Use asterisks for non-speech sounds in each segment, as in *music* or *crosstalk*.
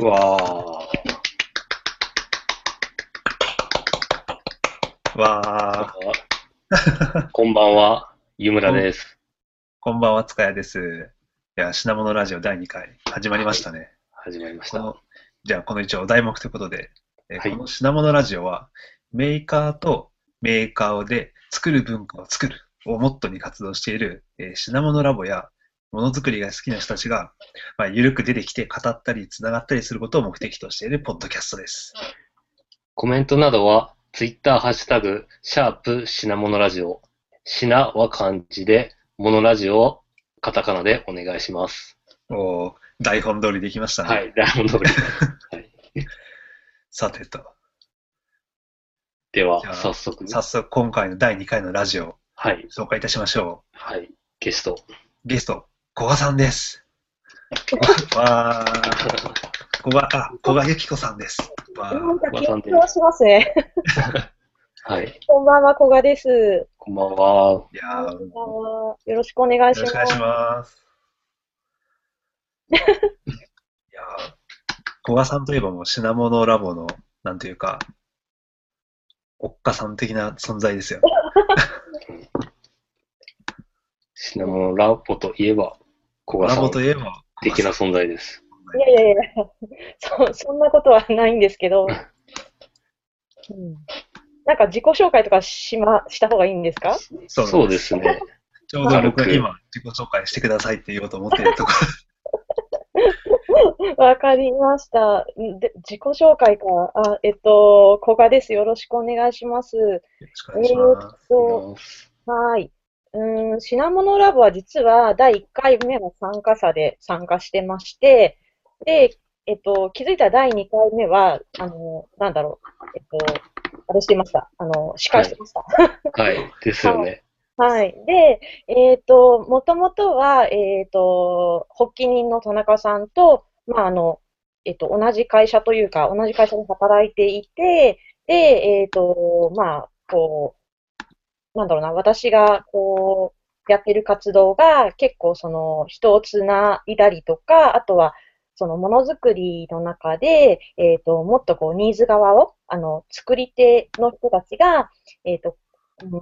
うわわー。こんばんは、湯村です。こんばんは、塚谷です。いや、品物ラジオ第2回、始まりましたね。始まりました。じゃあ、この一応お題目ということで、えーはいこの品物ラジオは、メーカーとメーカーで作る文化を作るをモットーに活動している、えー品物ラボやものづくりが好きな人たちが、まあ、ゆるく出てきて語ったり、つながったりすることを目的としているポッドキャストです。コメントなどは、ツイッターハッシュタグ、シャープ品物ラジオ。品は漢字で、モノラジオをカタカナでお願いします。おー台本通りできましたね。はい、台本通り。*laughs* はい、さてと、では早速、早速今回の第2回のラジオをはい、紹介いたしましょう。はい、ゲスト。ゲスト、古賀さんです。わー、古賀、あ、古賀由紀子さんです。わーなんか緊張しますね。はい、こんばんは、古賀です。こんばんは。いやー、こんばんはよろしくお願いします。よろしくお願いします。いやー古賀さんといえばもう品物ラボの、なんというか、おっかさん的な存在ですよ。*laughs* 品物ラボといえば、小賀ラさんボといえば、的な存在です。いやいやいや、そそんなことはないんですけど、*laughs* うん、なんか自己紹介とかしました方がいいんですか？そうそうですね。ちょうど僕が今、自己紹介してくださいって言おうと思っているとこ *laughs* わかりました。で自己紹介か。あえっと、古賀です。よろしくお願いします。ろ。よろしくお願いします。と、はい。うーん、品物ラボは実は第1回目は参加者で参加してまして、で、えっと、気づいたら第2回目は、あの、なんだろう、えっと、あれしてました。あの、司会してました。はい、*laughs* ですよね。はい。で、えっと、もともとは、えっと、発起人の田中さんと、まあ、あの、えっと、同じ会社というか、同じ会社で働いていて、で、えっと、まあ、こう、なんだろうな、私が、こう、やってる活動が結構その人をつないだりとか、あとはそのものづくりの中で、えっ、と、もっとこうニーズ側を、あの、作り手の人たちが、えっ、と、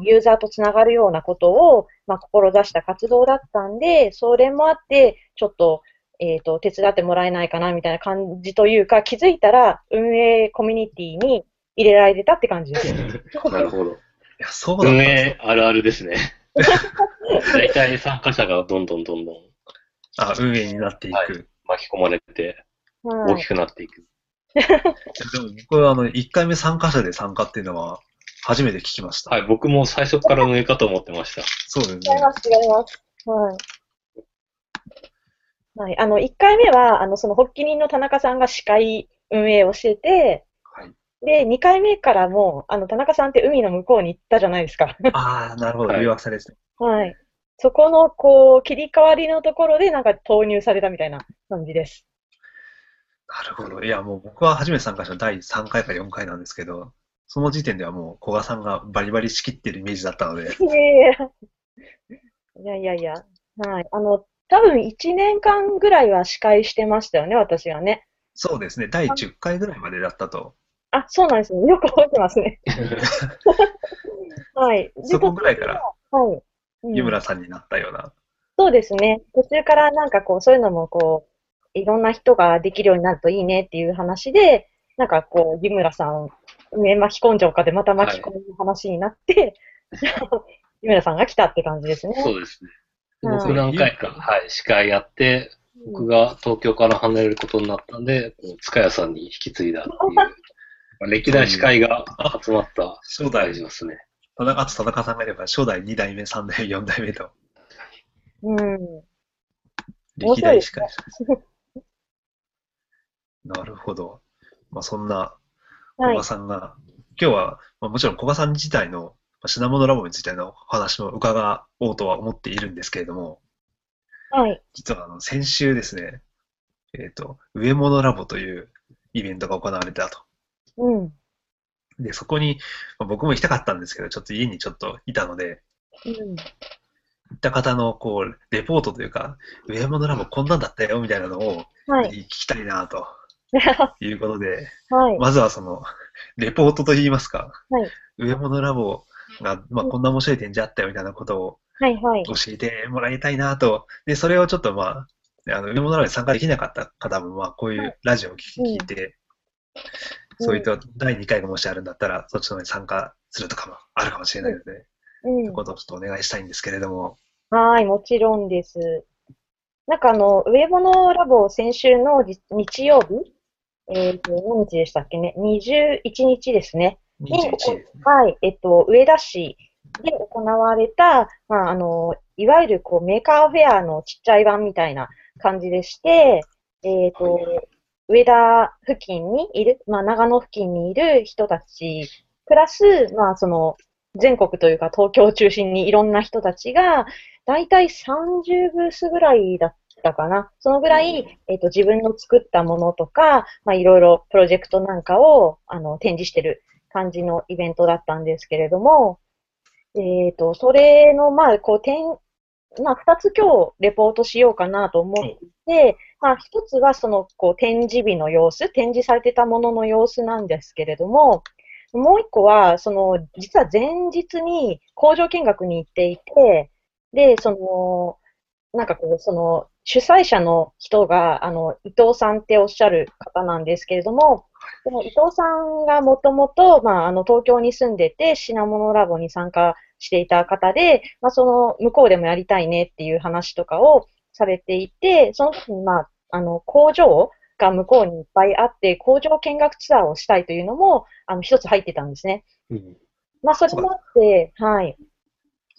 ユーザーとつながるようなことを、まあ、志した活動だったんで、それもあって、ちょっと、えっ、と、手伝ってもらえないかな、みたいな感じというか、気づいたら、運営コミュニティに入れられてたって感じです。*laughs* なるほど。いや、そうだったん運ですよ営あるあるですね。*laughs* 大体参加者がどんどんどんどんあ、運営になっていく。はい巻き込まれてはい大きくなっていく。*laughs* でも僕はあの、1回目参加者で参加っていうのは初めて聞きました。はい、僕も最初から運営かと思ってました。そうですね違い。ます、違います。はい。はい。あの、1回目は、あの、その発起人の田中さんが司会運営をしてて、はいで、2回目からもう、あの、田中さんって海の向こうに行ったじゃないですか。ああ、なるほど。はい誘惑されてた。はい。そこの、こう、切り替わりのところで、なんか投入されたみたいな感じです。なるほど。いや、もう僕は初めて参加した第3回か4回なんですけど、その時点ではもう古賀さんがバリバリ仕切ってるイメージだったので、いやいやいやいや。はい。あの、多分1年間ぐらいは司会してましたよね、私はね。そうですね。第10回ぐらいまでだったと。あ、そうなんですね。よく覚えてますね。*laughs* はい。でそこぐらいからはい。うん湯村さんになったような。そうですね。途中からなんかこう、そういうのもこう、いろんな人ができるようになるといいねっていう話で、なんかこう、湯村さんを上巻き込んじゃおうかで、また巻き込む話になって、*laughs* 湯村さんが来たって感じですね。そうですね。うん僕何回か、はい、司会やって、僕が東京から離れることになったんで、塚谷さんに引き継いだっていう、まあ歴代司会が集まった初代感じますね。田中あと田中さんがいれば初代2代目、3代目、4代目とうん。歴代司会者です。なるほど。まあ、そんな古はい賀。さんが、今日は、まあ、もちろん古賀さん自体のまあ品物ラボについてのお話も伺おうとは思っているんですけれども、はい。実はあの先週ですね、えっ、と、上物ラボというイベントが行われたと。うん。で、そこに、まあ僕も行きたかったんですけど、ちょっと家にちょっといたので、うん。行った方のこう、レポートというか、上物ラボこんなんだったよみたいなのをはい。聞きたいなと *laughs* いうことで、はい。まずはその、レポートといいますか、はい。上物ラボが、まあ、こんな面白い展示あったよみたいなことを。教えてもらいたいなと。で、それをちょっとまあ、あの、上物ラボに参加できなかった方も、まあ、こういうラジオを聞いて、うんそういった第2回がもしあるんだったら、そっちの方に参加するとかもあるかもしれないので、うんそことをちょっとお願いしたいんですけれども、はい、もちろんです。なんかあの、上物ラボ先週の日日曜日、えっと、何日でしたっけね ?21 日ですね。21ですね。はい、えっと、上田市で行われた、まあ、あの、いわゆるこうメーカーフェアのちっちゃい版みたいな感じでして、えっと、上田付近にいる、まあ、長野付近にいる人たち、プラス、まあ、その、全国というか東京を中心にいろんな人たちが、だいたい30ブースぐらいだったかな。そのぐらい、えっと、自分の作ったものとか、まあ、いろいろプロジェクトなんかを、あの、展示してる感じのイベントだったんですけれども、えっと、それの、まあ、こう、点、まあ、二つ今日レポートしようかなと思って、まあ、一つはその、こう、展示日の様子、展示されてたものの様子なんですけれども、もう一個は、その、実は前日に工場見学に行っていて、で、その、なんかこう、その、主催者の人が、あの、伊藤さんっておっしゃる方なんですけれども、その伊藤さんがもともと、まあ、あの、東京に住んでて、品物ラボに参加していた方で、まあ、その、向こうでもやりたいねっていう話とかをされていて、その時に、まあ、あの、工場が向こうにいっぱいあって、工場見学ツアーをしたいというのも、あの、一つ入ってたんですね。うんまあ、それもあって、はい。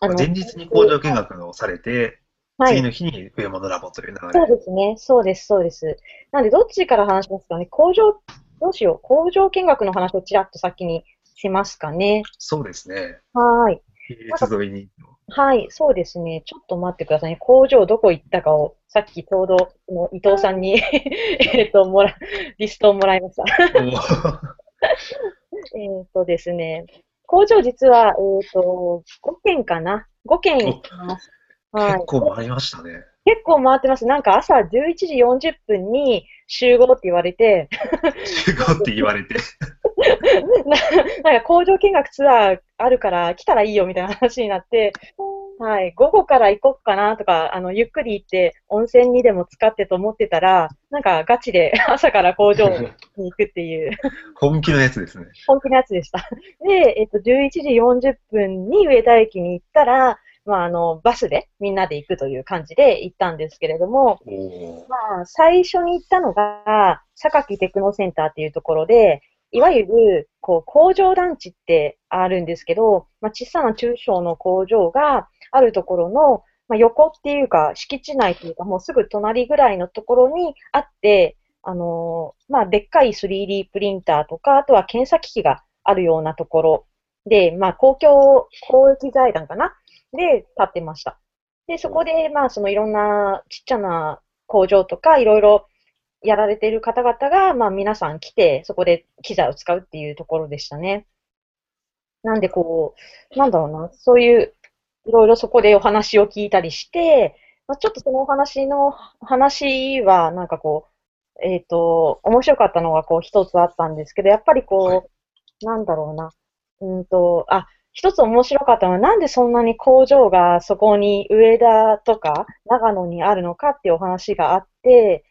あの、前日に工場見学をされて、はい次の日に上物ラボという流そうれ。ですね。そうです、そうです。なんで、どっちから話しますかね？工場、どうしよう？工場見学の話をちらっと先にしますかね。そうですね。はーい。比叡沿いに。はい、そうですね。ちょっと待ってくださいね。工場どこ行ったかを、さっきちょうど、伊藤さんに *laughs* えっと、もら、リストをもらいました。*laughs* えっとですね。工場実は、えっと、5件かな？5件行きます。はい結。構回りましたね。結構回ってます。なんか朝11時40分に集合って言われて、*laughs* 集合って言われて。な *laughs* なんか工場見学ツアーあるから来たらいいよみたいな話になって、はい、午後から行こうかなとか、あの、ゆっくり行って温泉にでも使ってと思ってたら、なんかガチで *laughs* 朝から工場に行くっていう *laughs* 本気のやつですね。本気のやつでした。で、えっと、11時40分に上田駅に行ったら、まあ、あの、バスでみんなで行くという感じで行ったんですけれども、まあ、最初に行ったのが、榊テクノセンターっていうところで、いわゆる、こう、工場団地ってあるんですけど、まあ、小さな中小の工場があるところの、まあ、横っていうか、敷地内っていうか、もうすぐ隣ぐらいのところにあって、あのーまあ、でっかい 3D プリンターとか、あとは検査機器があるようなところで、まあ、公共、公益財団かな？で、建ってました。で、そこで、まあ、そのいろんなちっちゃな工場とか、いろいろやられている方々が、まあ、皆さん来て、そこで機材を使うっていうところでしたね。なんで、こう、なんだろうな、そういう、いろいろそこでお話を聞いたりして、まあ、ちょっとそのお話の、話は、なんかこう、えっと、面白かったのが、こう、一つあったんですけど、やっぱりこう、なんだろうな、うんと、あ、一つ面白かったのは、なんでそんなに工場がそこに上田とか長野にあるのかっていうお話があって、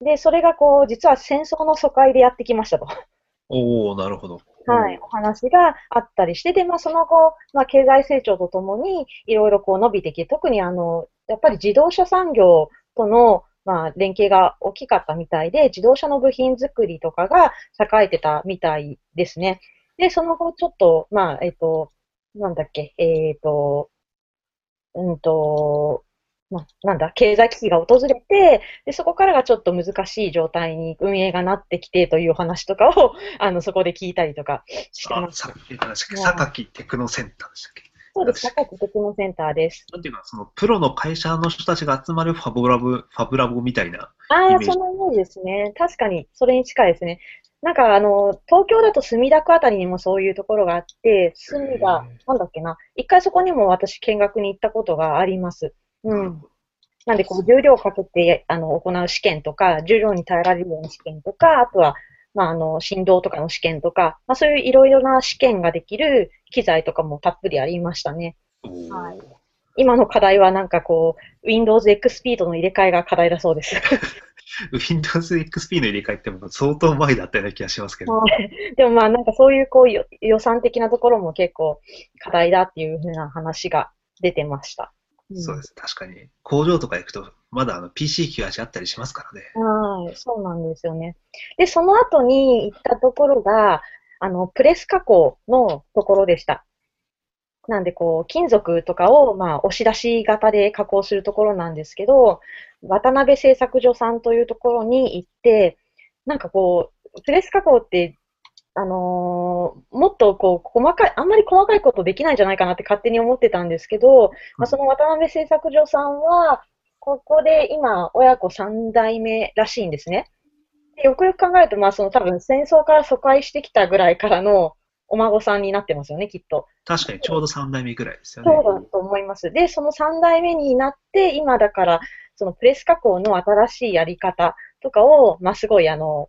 で、それがこう、実は戦争の疎開でやってきましたと。おおなるほど。はい、お話があったりして、で、まあ、その後、まあ、経済成長とともに、いろいろこう伸びてきて、特にあの、やっぱり自動車産業との、まあ、連携が大きかったみたいで、自動車の部品作りとかが栄えてたみたいですね。で、その後、ちょっと、まあ、えっと、なんだっけ、えっと、うんと、まあ、なんだ、経済危機が訪れて、で、そこからがちょっと難しい状態に運営がなってきてというお話とかを、*laughs* あの、そこで聞いたりとかしてあま、す。さっき何でしたっけ榊テクノセンターでしたっけ？そうです。高木テクノセンターです。なんていうか、そのプロの会社の人たちが集まるファブラブ、ファブラボみたいな。ああ、そんなイメージですね。確かに、それに近いですね。なんか、あの、東京だと墨田区あたりにもそういうところがあって、墨田、なんだっけな。一回そこにも私見学に行ったことがあります。うん。なんで、こう、重量をかけて、あの、行う試験とか、重量に耐えられるような試験とか、あとは、まあ、あの、振動とかの試験とか、まあ、そういういろいろな試験ができる機材とかもたっぷりありましたね。はい今の課題はなんかこう、Windows XP との入れ替えが課題だそうです。*laughs* Windows XP の入れ替えってもう相当前だったような気がしますけど。*laughs* はいでもまあなんかそういうこうよ予算的なところも結構課題だっていうふうな話が出てました。んそうです。確かに。工場とか行くと、まだあの PC98 あったりしますからね。はい、そうなんですよね。で、その後に行ったところが、あの、プレス加工のところでした。なんで、こう、金属とかを、まあ、押し出し型で加工するところなんですけど、渡辺製作所さんというところに行って、なんかこう、プレス加工って、あのーもっとこう、細かい、あんまり細かいことできないんじゃないかなって勝手に思ってたんですけど、まあ、その渡辺製作所さんは、ここで今、親子3代目らしいんですね。でよくよく考えると、まあ、その多分戦争から疎開してきたぐらいからのお孫さんになってますよね、きっと。確かにちょうど3代目ぐらいですよね。そうだと思います。で、その3代目になって、今だから、そのプレス加工の新しいやり方とかを、まあ、すごい、あの、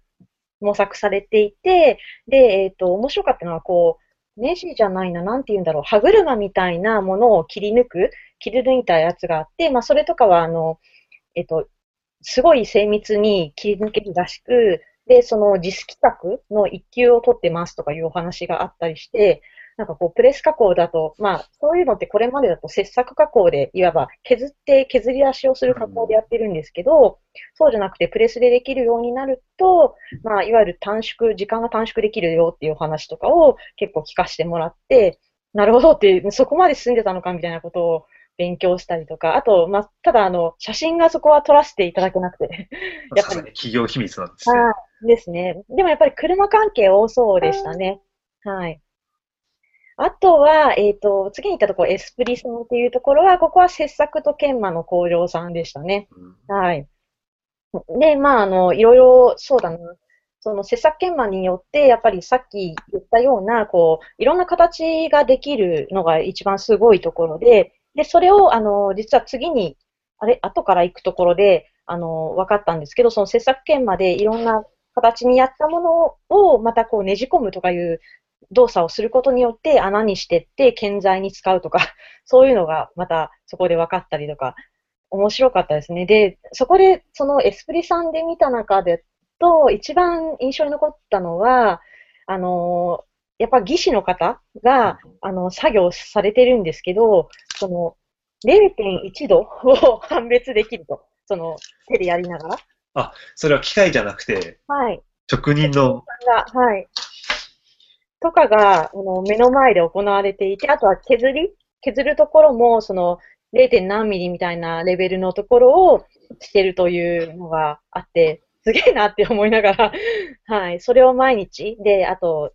模索されていて、で、えっ、と、面白かったのは、こう、ネジじゃないな、なんて言うんだろう、歯車みたいなものを切り抜く、切り抜いたやつがあって、まあ、それとかは、あの、えっ、と、すごい精密に切り抜けるらしく、で、その実規格の一級を取ってますとかいうお話があったりして、なんかこう、プレス加工だと、まあ、そういうのってこれまでだと切削加工で、いわば削って削り出しをする加工でやってるんですけど、そうじゃなくてプレスでできるようになると、まあ、いわゆる短縮、時間が短縮できるよっていうお話とかを結構聞かせてもらって、なるほどって、そこまで進んでたのかみたいなことを勉強したりとか、あと、まあ、ただ、あの、写真がそこは撮らせていただけなくて、やっぱり企業秘密なんですね。はい。ですね。でもやっぱり車関係多そうでしたね。はい。あとは、えっ、と、次に行ったところ、エスプリさんっていうところは、ここは切削と研磨の工場さんでしたね。うんはい。で、まあ、あの、いろいろ、そうだな。その切削研磨によって、やっぱりさっき言ったような、こう、いろんな形ができるのが一番すごいところで、で、それを、あの、実は次に、あれ、後から行くところで、あの、分かったんですけど、その切削研磨でいろんな形にやったものを、またこうねじ込むとかいう動作をすることによって穴にしてって建材に使うとか、*laughs* そういうのがまたそこで分かったりとか、面白かったですね。で、そこでそのエスプリさんで見た中でと、一番印象に残ったのは、あの、やっぱ技師の方が、あの、作業されてるんですけど、その、0.1度を *laughs* 判別できると。その、手でやりながら。それは機械じゃなくて、はい。職人の、が、はい。とかが、あの、目の前で行われていて、あとは削り削るところも、その、0. 何ミリみたいなレベルのところをしてるというのがあって、すげえなって思いながら、*laughs* はい。それを毎日、で、あと、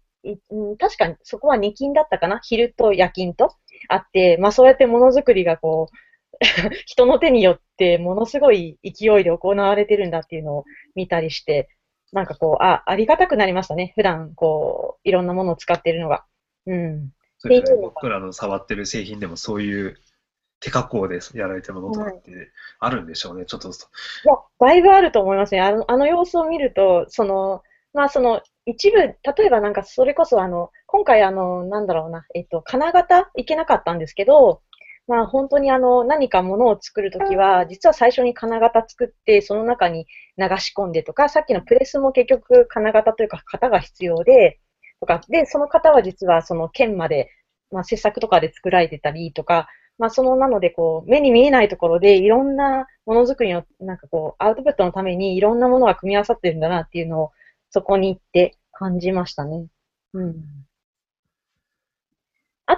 確かにそこは2勤だったかな？昼と夜勤とあって、まあそうやってものづくりがこう、*laughs* 人の手によってものすごい勢いで行われてるんだっていうのを見たりして、なんかこう、あ、ありがたくなりましたね。普段、こう、いろんなものを使っているのが。うん。そね僕らの触ってる製品でもそういう手加工でやられてるものとかってあるんでしょうね。ちょっと、いや、だいぶあると思いますね。あの、あの様子を見ると、その、まあその、一部、例えばなんかそれこそあの、今回あの、なんだろうな、えっと、金型行けなかったんですけど、まあ本当にあの、何かものを作るときは、実は最初に金型作って、その中に流し込んでとか、さっきのプレスも結局金型というか型が必要で、とか、で、その型は実はその剣まで、まあ切削とかで作られてたりとか、まあそのなのでこう、目に見えないところでいろんなものづくりの、なんかこう、アウトプットのためにいろんなものが組み合わさってるんだなっていうのを、そこに行って感じましたね。うん。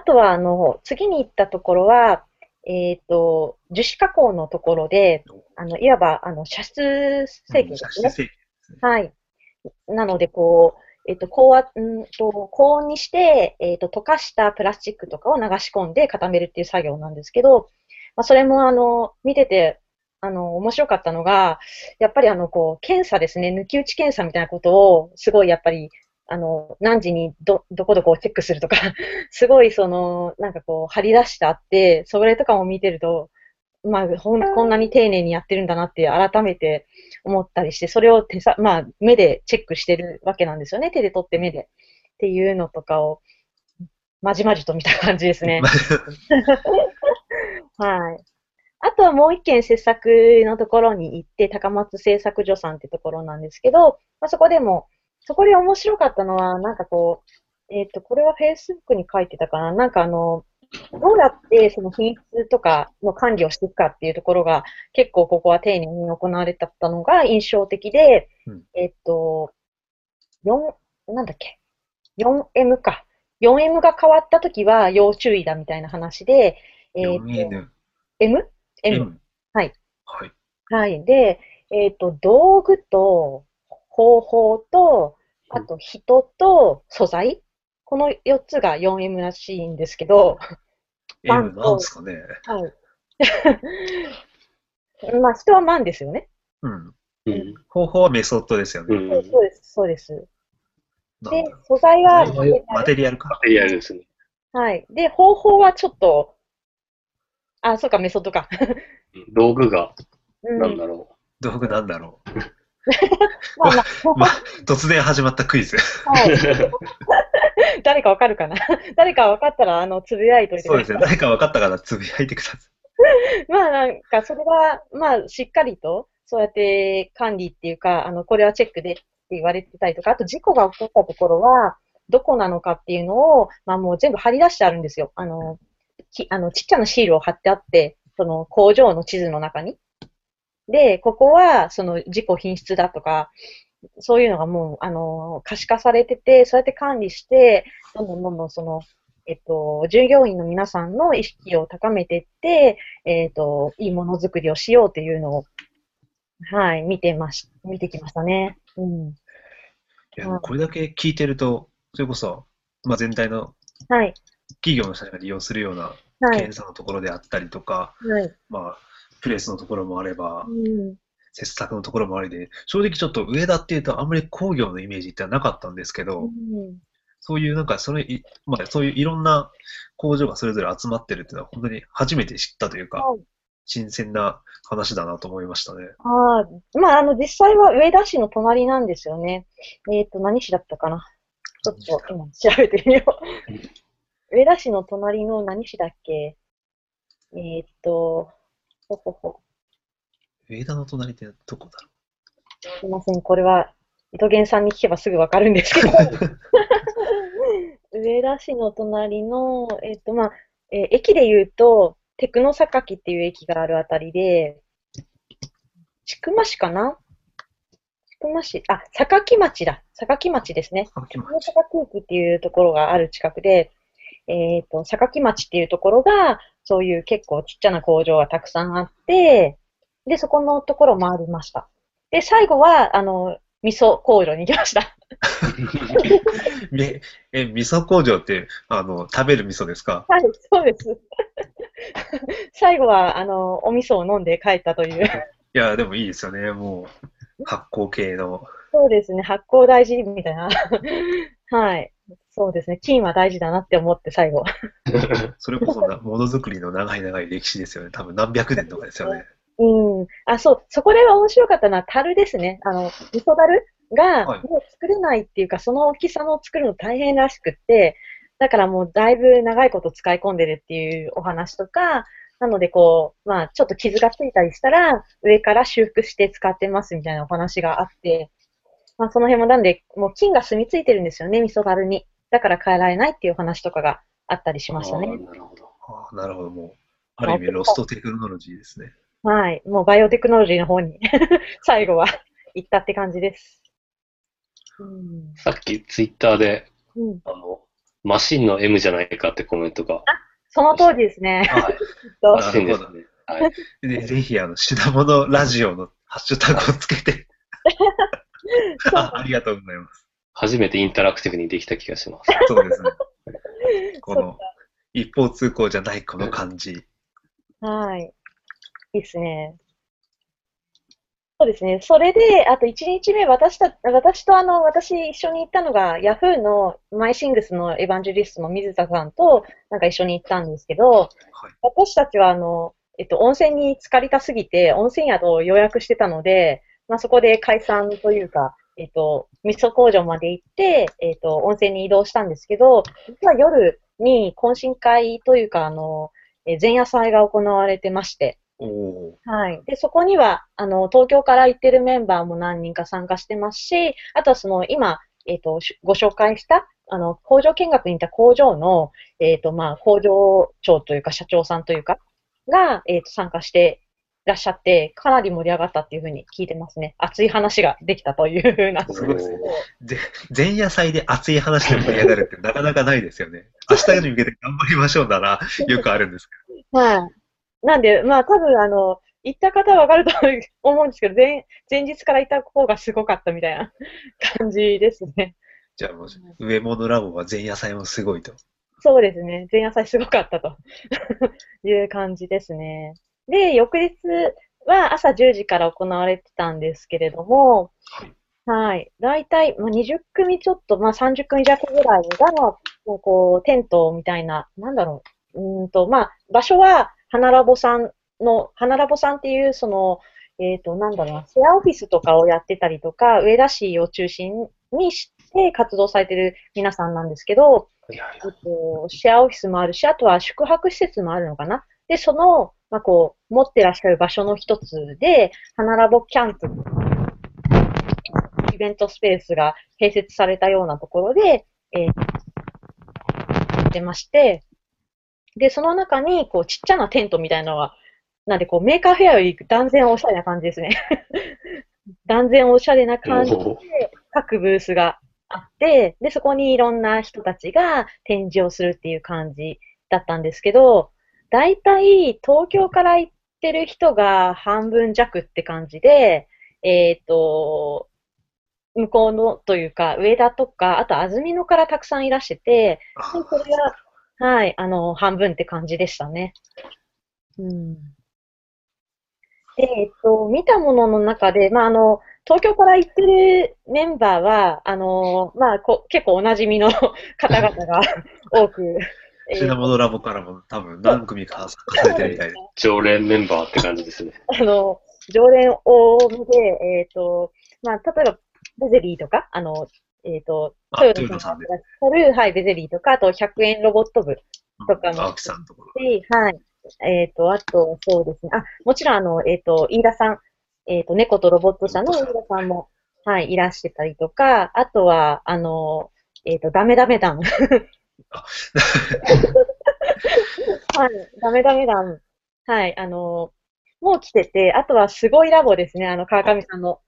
あとは、あの、次に行ったところは、えっ、と、樹脂加工のところで、あの、いわば、あの、射出成形ですね。製品はい。なので、こう、えっ、と、高圧、うんと、高温にして、えっ、と、溶かしたプラスチックとかを流し込んで固めるっていう作業なんですけど、まあ、それも、あの、見てて、あの、面白かったのが、やっぱりあの、こう、検査ですね、抜き打ち検査みたいなことを、すごいやっぱり、あの、何時にど、どこどこをチェックするとか、*laughs* すごいその、なんかこう、張り出してあって、それとかも見てると、まあ、ほんこんなに丁寧にやってるんだなって改めて思ったりして、それを手さ、まあ、目でチェックしてるわけなんですよね。手で取って目で。っていうのとかを、まじまじと見た感じですね。*laughs* *laughs* はい。あとはもう一件制作のところに行って、高松製作所さんってところなんですけど、まあ、そこでも、そこで面白かったのは、なんかこう、えっ、と、これは Facebook に書いてたかな？なんかあの、どうやってその品質とかの管理をしていくかっていうところが結構ここは丁寧に行われたのが印象的で、うんえっと、4、なんだっけ ?4M か。4M が変わったときは要注意だみたいな話で、えっと、4N。M?M。M。はい。はい。はい。で、えっ、と、道具と方法と、あと人と素材？この4つが 4M らしいんですけど、マン M なんですかね。はい。*laughs* まあ、人は万ですよね。うん。うん。方法はメソッドですよね。うん。そうです、そうです。で素材は、う。マテリアルか。マテリアルですね。はい。で、方法はちょっと、あ、そうか、メソッドか。うん道具が、うん。なんだろ道具なんだろ *laughs* まあまあ、う。*laughs* まあ、*laughs* 突然始まったクイズ。はい。誰かわかるかな？誰かわかったら、あの、つぶやいといてくださいそうですね。誰か分かったからつぶやいてください。まあなんか、それが、まあ、しっかりと、そうやって管理っていうか、あの、これはチェックでって言われてたりとか、あと事故が起こったところは、どこなのかっていうのを、まあもう全部貼り出してあるんですよ。あの、きあのちっちゃなシールを貼ってあって、その工場の地図の中に。で、ここは、その事故品質だとか、そういうのがもう、あの、可視化されてて、そうやって管理して、どんどんどんどんその、えっと、従業員の皆さんの意識を高めていって、えっと、いいものづくりをしようというのを、はい、見てまし、見てきましたね。うん。いや、これだけ聞いてると、それこそ、まあ、全体のはい、企業の人が利用するようなはい、検査のところであったりとか、はい。まあ、プレスのところもあればう、ん。切削のところもありで、正直ちょっと上田っていうとあんまり工業のイメージってなかったんですけど、うんそういうなんかそれい、まあ、そういういろんな工場がそれぞれ集まってるっていうのは本当に初めて知ったというか、はい新鮮な話だなと思いましたね。ああ、まあ、あの、実際は上田市の隣なんですよね。えっ、と、何市だったかな？ちょっと今調べてみよう。上田市の隣の何市だっけ？えっ、と、ほほほ。上田の隣ってどこだろすいません、これは、糸源さんに聞けばすぐわかるんですけど。*laughs* 上田市の隣の、えっ、と、まあ、えー駅で言うと、テクノ榊っていう駅があるあたりで、千曲市かな？千曲市、あ、榊町だ。榊町ですね。うテクノ榊駅っていうところがある近くで、えっ、と、榊町っていうところが、そういう結構ちっちゃな工場がたくさんあって、で、そこのところを回りました。で、最後は、あの、味噌工場に行きました。*laughs* めえ、味噌工場って、あの、食べる味噌ですか？はい、そうです。最後は、あの、お味噌を飲んで帰ったという。いや、でもいいですよね。もう、発酵系の。そうですね、発酵大事みたいな。はい。そうですね、菌は大事だなって思って最後。*laughs* それこそな、ものづくりの長い長い歴史ですよね。多分何百年とかですよね。うん。あ、そう、そこでは面白かったのは樽ですね。あの、味噌樽が、はいもう作れないっていうか、その大きさの作るの大変らしくって、だからもうだいぶ長いこと使い込んでるっていうお話とか、なのでこう、まあちょっと傷がついたりしたら、上から修復して使ってますみたいなお話があって、まあその辺もなんで、もう菌が住み着いてるんですよね、味噌樽に。だから変えられないっていうお話とかがあったりしましたね。なるほど。ああなるほど、もう。ある意味、ロストテクノロジーですね。はい。もうバイオテクノロジーの方に *laughs* 最後は *laughs* 行ったって感じです。うん。さっきツイッターで、うん、あの、マシンの M じゃないかってコメントが。その通りですね。はい。*laughs* きっとマシンですね。はい。でぜひ、あの、品物ラジオのハッシュタグをつけて。あ *laughs* ありがとうございます。初めてインタラクティブにできた気がします。そうですね。*laughs* この、一方通行じゃないこの感じ。はい。いいですね。そうですね。それで、あと1日目、私た、私とあの、私一緒に行ったのが、ヤフーのマイシングスのエヴァンジェリストの水田さんと、なんか一緒に行ったんですけど、はい。私たちはあの、えっと、温泉に浸かりたすぎて、温泉宿を予約してたので、まあ、そこで解散というか、えっと、味噌工場まで行って、えっと、温泉に移動したんですけど、実は夜に懇親会というか、あの、えー前夜祭が行われてまして、はい。で、そこには、あの、東京から行ってるメンバーも何人か参加してますし、あとはその、今、えっ、と、しご紹介した、あの、工場見学に行った工場の、えっ、と、まあ、工場長というか、社長さんというか、が、えっ、と、参加していらっしゃって、かなり盛り上がったっていうふうに聞いてますね。熱い話ができたというふうな。すごいですねぜ前夜祭で熱い話で盛り上がるってなかなかないですよね。明日に向けて頑張りましょうならよくあるんですけはい。なんで、まあ、多分、あの、行った方はわかると思うんですけど、前、前日から行った方がすごかったみたいな *laughs* 感じですね。ど、じゃあもう、上物ラボは前夜祭もすごいと。そうですね。前夜祭すごかったと *laughs* いう感じですね。で、翌日は朝10時から行われてたんですけれども、はい。大体、まあ、20組ちょっと、まあ、30組弱ぐらいが、もうこう、テントみたいな、なんだろう。うーんと、まあ、場所は、花ラボさんの、花ラボさんっていう、その、えっ、と、なんだろうな、シェアオフィスとかをやってたりとか、上田市を中心にして活動されてる皆さんなんですけど、えっと、シェアオフィスもあるし、あとは宿泊施設もあるのかな。で、その、まあ、こう、持ってらっしゃる場所の一つで、花ラボキャンプ、イベントスペースが併設されたようなところで、えー、やってまして、で、その中に、こう、ちっちゃなテントみたいなのが、なんで、こう、メーカーフェアより断然おしゃれな感じですね。*laughs* 断然おしゃれな感じで、各ブースがあって、で、そこにいろんな人たちが展示をするっていう感じだったんですけど、大体東京から行ってる人が半分弱って感じで、えっ、と、向こうのというか、上田とか、あと安曇野からたくさんいらしてて、あこれが、はい、あの、半分って感じでしたね。うん。で、えっと、見たものの中で、まあ、あの、東京から行ってるメンバーは、あの、まあ、こ結構おなじみの方々が多く、えー品物ラボからも多分何組か参加されてるみたいで。常連メンバーって感じですね。*laughs* あの、常連多めで、えっ、と、まあ、例えば、ベゼリーとか、あの、えっ、と、あトヨタさんがいらっしゃる、はい、ベゼリーとか、あと100円ロボット部とかも青木さんのところ。し、はい。えっ、と、あと、そうですね。あ、もちろん、あの、えっ、と、飯田さん、えっ、と、猫とロボット社の飯田さんも、はい、いらしてたりとか、あとは、あの、えっ、と、ダメダメ団。*laughs* はい、ダメダメ団。はい、あの、もう来てて、あとはすごいラボですね、あの、川上さんの。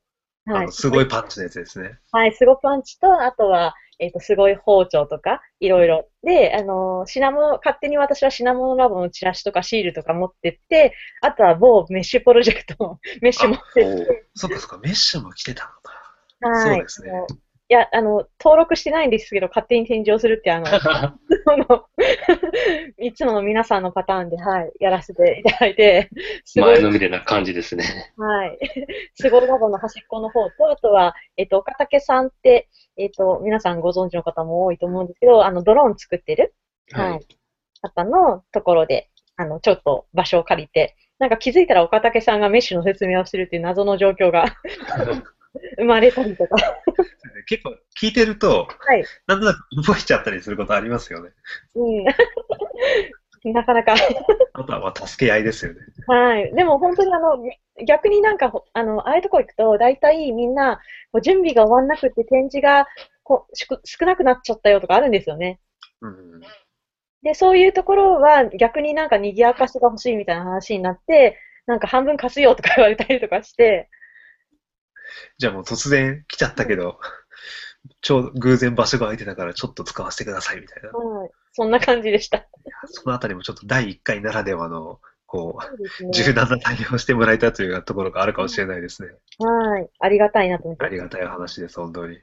はいすごいパンチのやつですね。はい、すごパンチと、あとは、えっ、と、すごい包丁とか、いろいろ。で、あの、品物、勝手に私は品物ラボのチラシとかシールとか持ってって、あとは某メッシュプロジェクトのメッシュ持ってって、そっかそっか、メッシュも来てたのか。はい。そうですねいや、あの、登録してないんですけど、勝手に展示をするって、あの、*laughs* *laughs* いつもの皆さんのパターンで、はい、やらせていただいて、すごい前のめりな感じですね。はい。*laughs* すごいラボの端っこの方と、あとは、えっと、岡武さんって、えっと、皆さんご存知の方も多いと思うんですけど、あの、ドローン作ってる、はいはい。方のところで、あの、ちょっと場所を借りて、なんか気づいたら岡武さんがメッシュの説明をするっていう謎の状況が生まれたりとか。結構聞いてると、はい。なんとなく覚えちゃったりすることありますよね。うん。*laughs* なかなか。あとはまあ助け合いですよね。はい。でも本当にあの、逆になんかほ、あの、ああいうとこ行くと、大体みんな、準備が終わんなくて展示がこうしく少なくなっちゃったよとかあるんですよね。うん。で、そういうところは逆になんか賑やかしが欲しいみたいな話になって、なんか半分貸すよとか言われたりとかして、じゃあもう突然来ちゃったけど、*laughs* ちょうど偶然場所が空いてたからちょっと使わせてくださいみたいな。はい。そんな感じでした。そのあたりもちょっと第1回ならではの、こう、ね。柔軟な対応をしてもらえたというところがあるかもしれないですね。はい。ありがたいなと思ってあ。りがたい話です、本当に。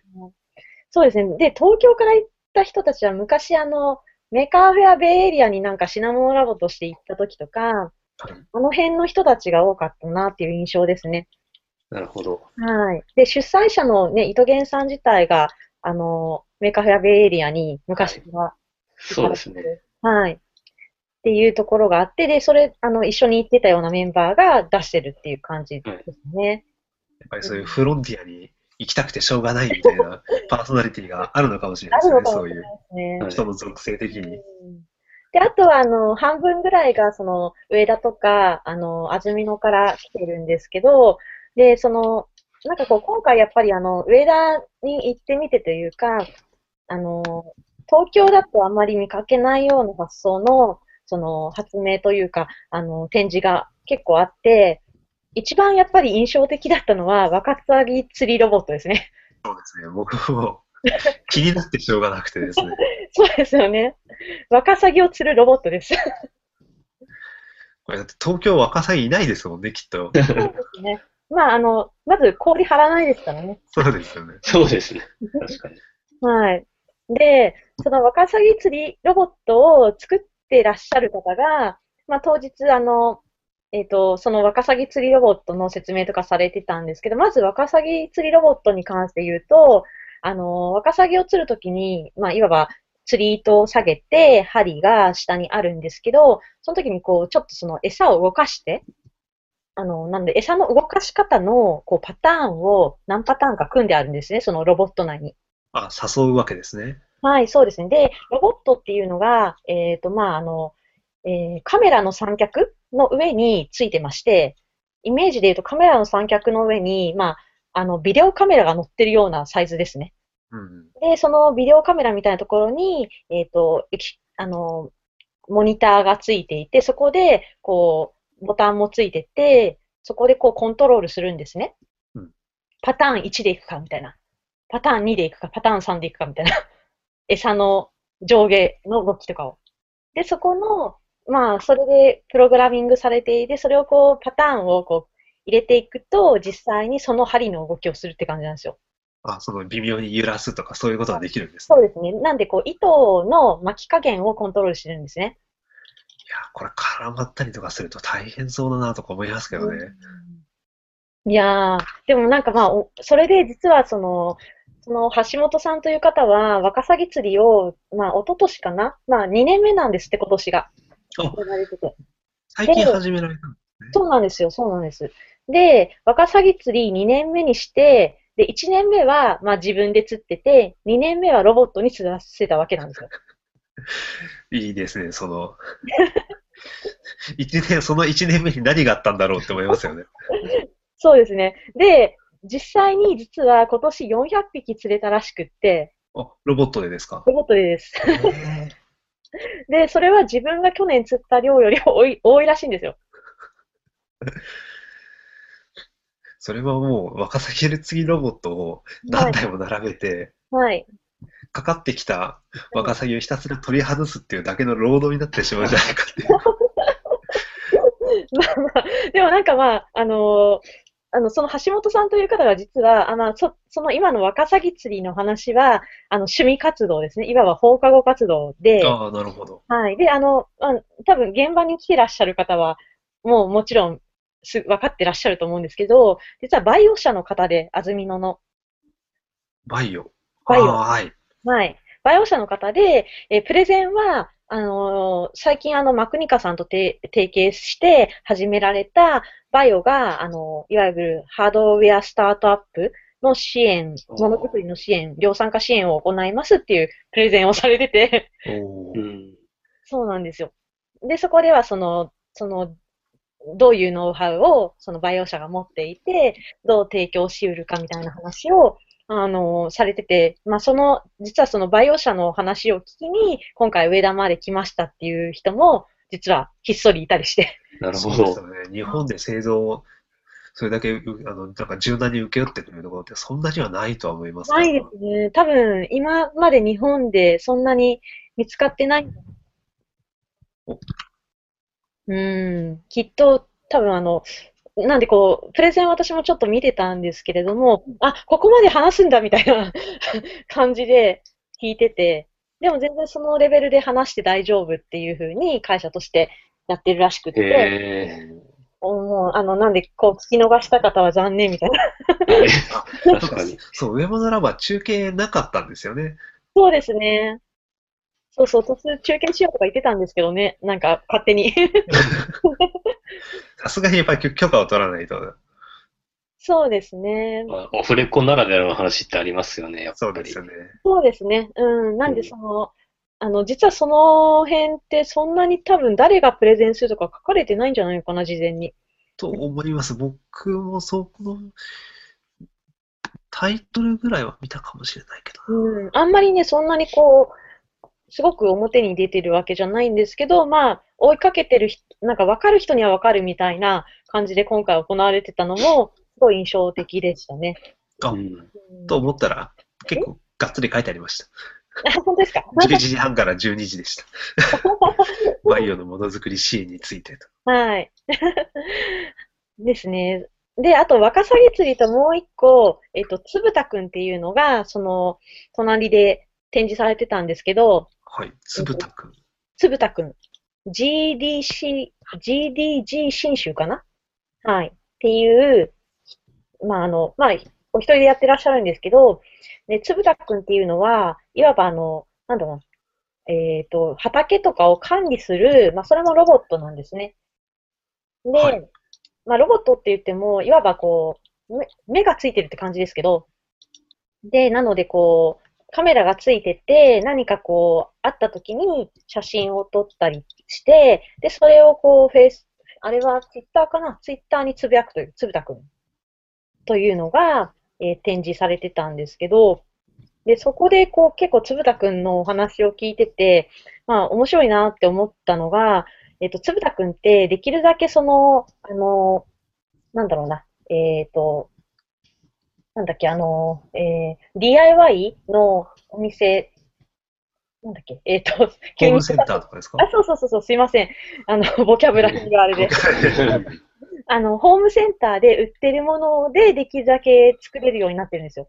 そうですね。で、東京から行った人たちは昔あの、メーカーフェアベイエリアになんか品モノラボとして行った時とか、はいあの辺の人たちが多かったなっていう印象ですね。なるほど。はい。で、主催者のね、糸源さん自体が、あの、メーカーフェアベイエリアに昔はそうですね。はい。っていうところがあって、で、それ、あの、一緒に行ってたようなメンバーが出してるっていう感じですね。やっぱりそういうフロンティアに行きたくてしょうがないみたいな *laughs* パーソナリティがあるのかもしれないですね、そういう人の属性的に。うんで、あとは、あの、半分ぐらいが、その、上田とか、あの、安曇野から来てるんですけど、で、その、なんかこう、今回やっぱり、あの、上田に行ってみてというか、あの、東京だとあんまり見かけないような発想の、その、発明というか、あの、展示が結構あって、一番やっぱり印象的だったのは、ワカサギ釣りロボットですね。そうですね、僕も気になってしょうがなくてですね。*laughs* そうですよね。ワカサギを釣るロボットです。これだって東京ワカサギいないですもんね、きっと。*laughs* そうですね。まあ、あの、まず氷張らないですからね。そうですよね。そうですね。確かに。はい。で、そのワカサギ釣りロボットを作ってらっしゃる方が、まあ、当日、あの、えっ、と、そのワカサギ釣りロボットの説明とかされてたんですけど、まずワカサギ釣りロボットに関して言うと、あの、ワカサギを釣るときに、まあ、いわば釣り糸を下げて、針が下にあるんですけど、その時にこう、ちょっとその餌を動かして、あの、なんで、餌の動かし方の、こう、パターンを何パターンか組んであるんですね、そのロボット内に。あ、誘うわけですね。はい、そうですね。で、ロボットっていうのが、えっ、と、まあ、あの、えーカメラの三脚の上についてまして、イメージで言うとカメラの三脚の上に、まあ、あの、ビデオカメラが乗ってるようなサイズですね。うん。で、そのビデオカメラみたいなところに、えっ、と、エキあの、モニターがついていて、そこで、こう、ボタンもついてて、そこでこうコントロールするんですね。うんパターン1でいくか、みたいな。パターン2でいくか、パターン3でいくか、みたいな。*laughs* 餌の上下の動きとかを。で、そこの、まあ、それでプログラミングされていて、それをこう、パターンをこう、入れていくと、実際にその針の動きをするって感じなんですよ。あ、その微妙に揺らすとかそういうことができるんですね。そうですね。なんで、こう、糸の巻き加減をコントロールしてるんですね。いや、これ絡まったりとかすると大変そうだなとか思いますけどね。いやー、でもなんかまあ、おそれで実はその、その橋本さんという方は、ワカサギ釣りを、まあ、一昨年かな？まあ、2年目なんですって、今年が。最近始められたのそうなんですよ、そうなんです。で、ワカサギ釣り2年目にして、で、1年目は、まあ自分で釣ってて、2年目はロボットに釣らせたわけなんですよ。*laughs* いいですね、その、*laughs* 一年、その1年目に何があったんだろうって思いますよね。*laughs* そうですね。で、実際に実は今年400匹釣れたらしくって、あ、ロボットでですか？ロボットです。で、それは自分が去年釣った量より多い、多いらしいんですよ。それはもう、ワカサギる次ロボットを何台も並べて、はい。かかってきたワカサギをひたすら取り外すっていうだけの労働になってしまうんじゃないかっていう。*laughs* まあまあ、でもなんかまあ、あのーあの、その橋本さんという方が実は、あまあ、そ、その今のワカサギ釣りの話は、あの、趣味活動ですね。いわば放課後活動で、ああ、なるほど。はい。で、あの、あ多分現場に来てらっしゃる方は、もうもちろん、す、分かってらっしゃると思うんですけど、実は VAIO 社の方で、安曇野の。 VAIO。VAIO はい。はい。 VAIO 社の方で、えープレゼンは、あのー最近あの、マクニカさんとて提携して始められた VAIO が、あのーいわゆるハードウェアスタートアップの支援、ものづくりの支援、量産化支援を行いますっていうプレゼンをされてて。そうなんですよ。で、そこではその、その、どういうノウハウをそのバイオ社が持っていて、どう提供しうるかみたいな話を、あの、されてて、まあ、その、実はそのバイオ社の話を聞きに、今回上田まで来ましたっていう人も、実はひっそりいたりして。なるほど。そうですよね。日本で製造を、それだけ、うあの、なんか柔軟に請け負ってくれるところってそんなにはないとは思いますないですね。多分、今まで日本でそんなに見つかってない。おうん、きっと、多分あの、なんでこう、プレゼン私もちょっと見てたんですけれども、あ、ここまで話すんだみたいな *laughs* 感じで聞いてて、でも全然そのレベルで話して大丈夫っていうふうに会社としてやってるらしくて。もう、あの、なんでこう聞き逃した方は残念みたいな。*laughs* 確かに。そう、上物ラボは中継なかったんですよね。そうですね。そうそう、途中中継しようとか言ってたんですけどね、なんか勝手に。*laughs* *laughs* さすがにやっぱり許可を取らないと。そうですね。まあオフレコならではの話ってありますよね、やっぱり。そうですよね。そうですね。うん。なんでその、あの、実はその辺ってそんなに多分誰がプレゼンするとか書かれてないんじゃないのかな、事前に。と思います。僕もそこのタイトルぐらいは見たかもしれないけどな。うん。あんまりね、そんなにこう、すごく表に出てるわけじゃないんですけど、まあ、追いかけてる人、なんか分かる人には分かるみたいな感じで今回行われてたのも、すごい印象的でしたね。あうんうんと思ったら、結構がっつり書いてありました。*laughs* あ、本当ですか？11時半から12時でした。*laughs* バイオのものづくり支援についてと。はい。*laughs* ですね。で、あと、ワカサギ釣りともう一個、えっと、つぶたくんっていうのが、その、隣で展示されてたんですけど、はい。つぶたくん。つぶたくん。GDC、GDG 新州かな？はい。っていう、まあ、あの、まあ、お一人でやってらっしゃるんですけど、で、つぶたくんっていうのは、いわばあの、なんだろうな、えっと、畑とかを管理する、まあ、それもロボットなんですね。で、はいまあ、ロボットって言っても、いわばこう、目目がついてるって感じですけど、で、なのでこう、カメラがついてて、何かこう、あった時に写真を撮ったりして、で、それをこう、フェイス、あれはツイッターかな？ツイッターにつぶやくという、つぶたくん。というのが、えー展示されてたんですけど、で、そこでこう、結構つぶたくんのお話を聞いてて、まあ、面白いなって思ったのが、えっ、と、つぶたくんって、できるだけその、あの、なんだろうな、えっ、と、なんだっけ、あの、えー DIY のお店、なんだっけ、*laughs* えっ、と、ホームセンターとかですか？あ、そうそうそうそう、すいません。あの、ボキャブラリーがあれで。*laughs* あの、ホームセンターで売ってるものでできるだけ作れるようになってるんですよ。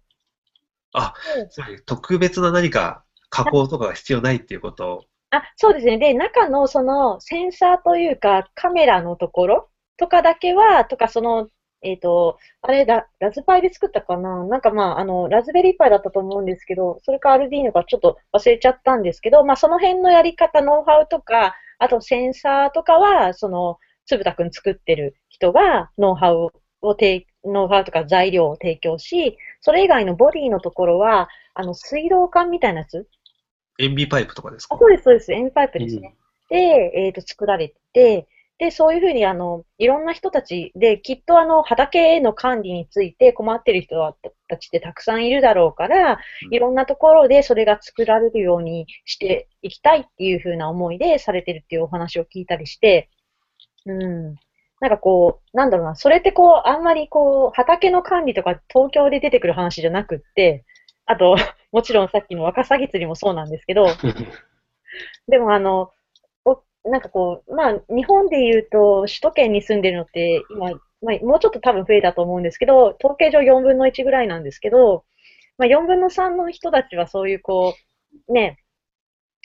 あ、つまり特別な何か加工とかが必要ないっていうこと？を。あ、そうですね。で、中のそのセンサーというかカメラのところとかだけは、とかその、えっ、と、あれラ、ラズパイで作ったかな？なんかまあ、あの、ラズベリーパイだったと思うんですけど、それかアルディーノかちょっと忘れちゃったんですけど、まあその辺のやり方、ノウハウとか、あとセンサーとかは、その、つぶたくん作ってる人がノウハウを提、ノウハウとか材料を提供し、それ以外のボディのところは、あの、水道管みたいなやつ？塩ビパイプとかですか？あそうです、そうです。エンパイプですね。で、えっ、と、作られて、で、そういうふうに、あの、いろんな人たちで、きっとあの、畑への管理について困ってる人たちってたくさんいるだろうから、うんいろんなところでそれが作られるようにしていきたいっていうふうな思いでされてるっていうお話を聞いたりして、うん。なんかこう、なんだろうな、それってこう、あんまりこう、畑の管理とか東京で出てくる話じゃなくって、あと、もちろんさっきのワカサギ釣りもそうなんですけど、*laughs* でもあの、おなんかこう、まあ、日本で言うと、首都圏に住んでるのって、今、まあ、もうちょっと多分増えたと思うんですけど、統計上4分の1ぐらいなんですけど、まあ、4分の3の人たちはそういうこう、ね、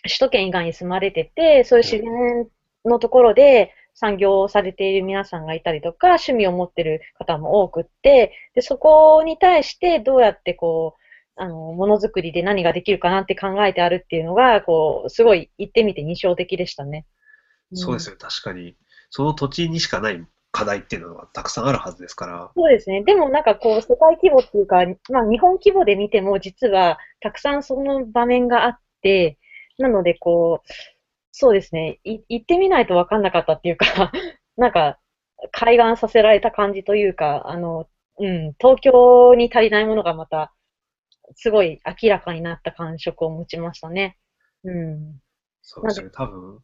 首都圏以外に住まれてて、そういう自然のところで産業をされている皆さんがいたりとか、趣味を持ってる方も多くって、で、そこに対してどうやってこう、あの、ものづくりで何ができるかなって考えてあるっていうのが、こう、すごい行ってみて印象的でしたね。そうですよ、確かに。その土地にしかない課題っていうのがたくさんあるはずですから。そうですね。でもなんかこう、世界規模っていうか、まあ日本規模で見ても実はたくさんその場面があって、なのでこう、そうですね。い行ってみないとわかんなかったっていうか、*laughs* なんか、開眼させられた感じというか、あの、うん、東京に足りないものがまた、すごい明らかになった感触を持ちましたね。うん。そうですね、多分、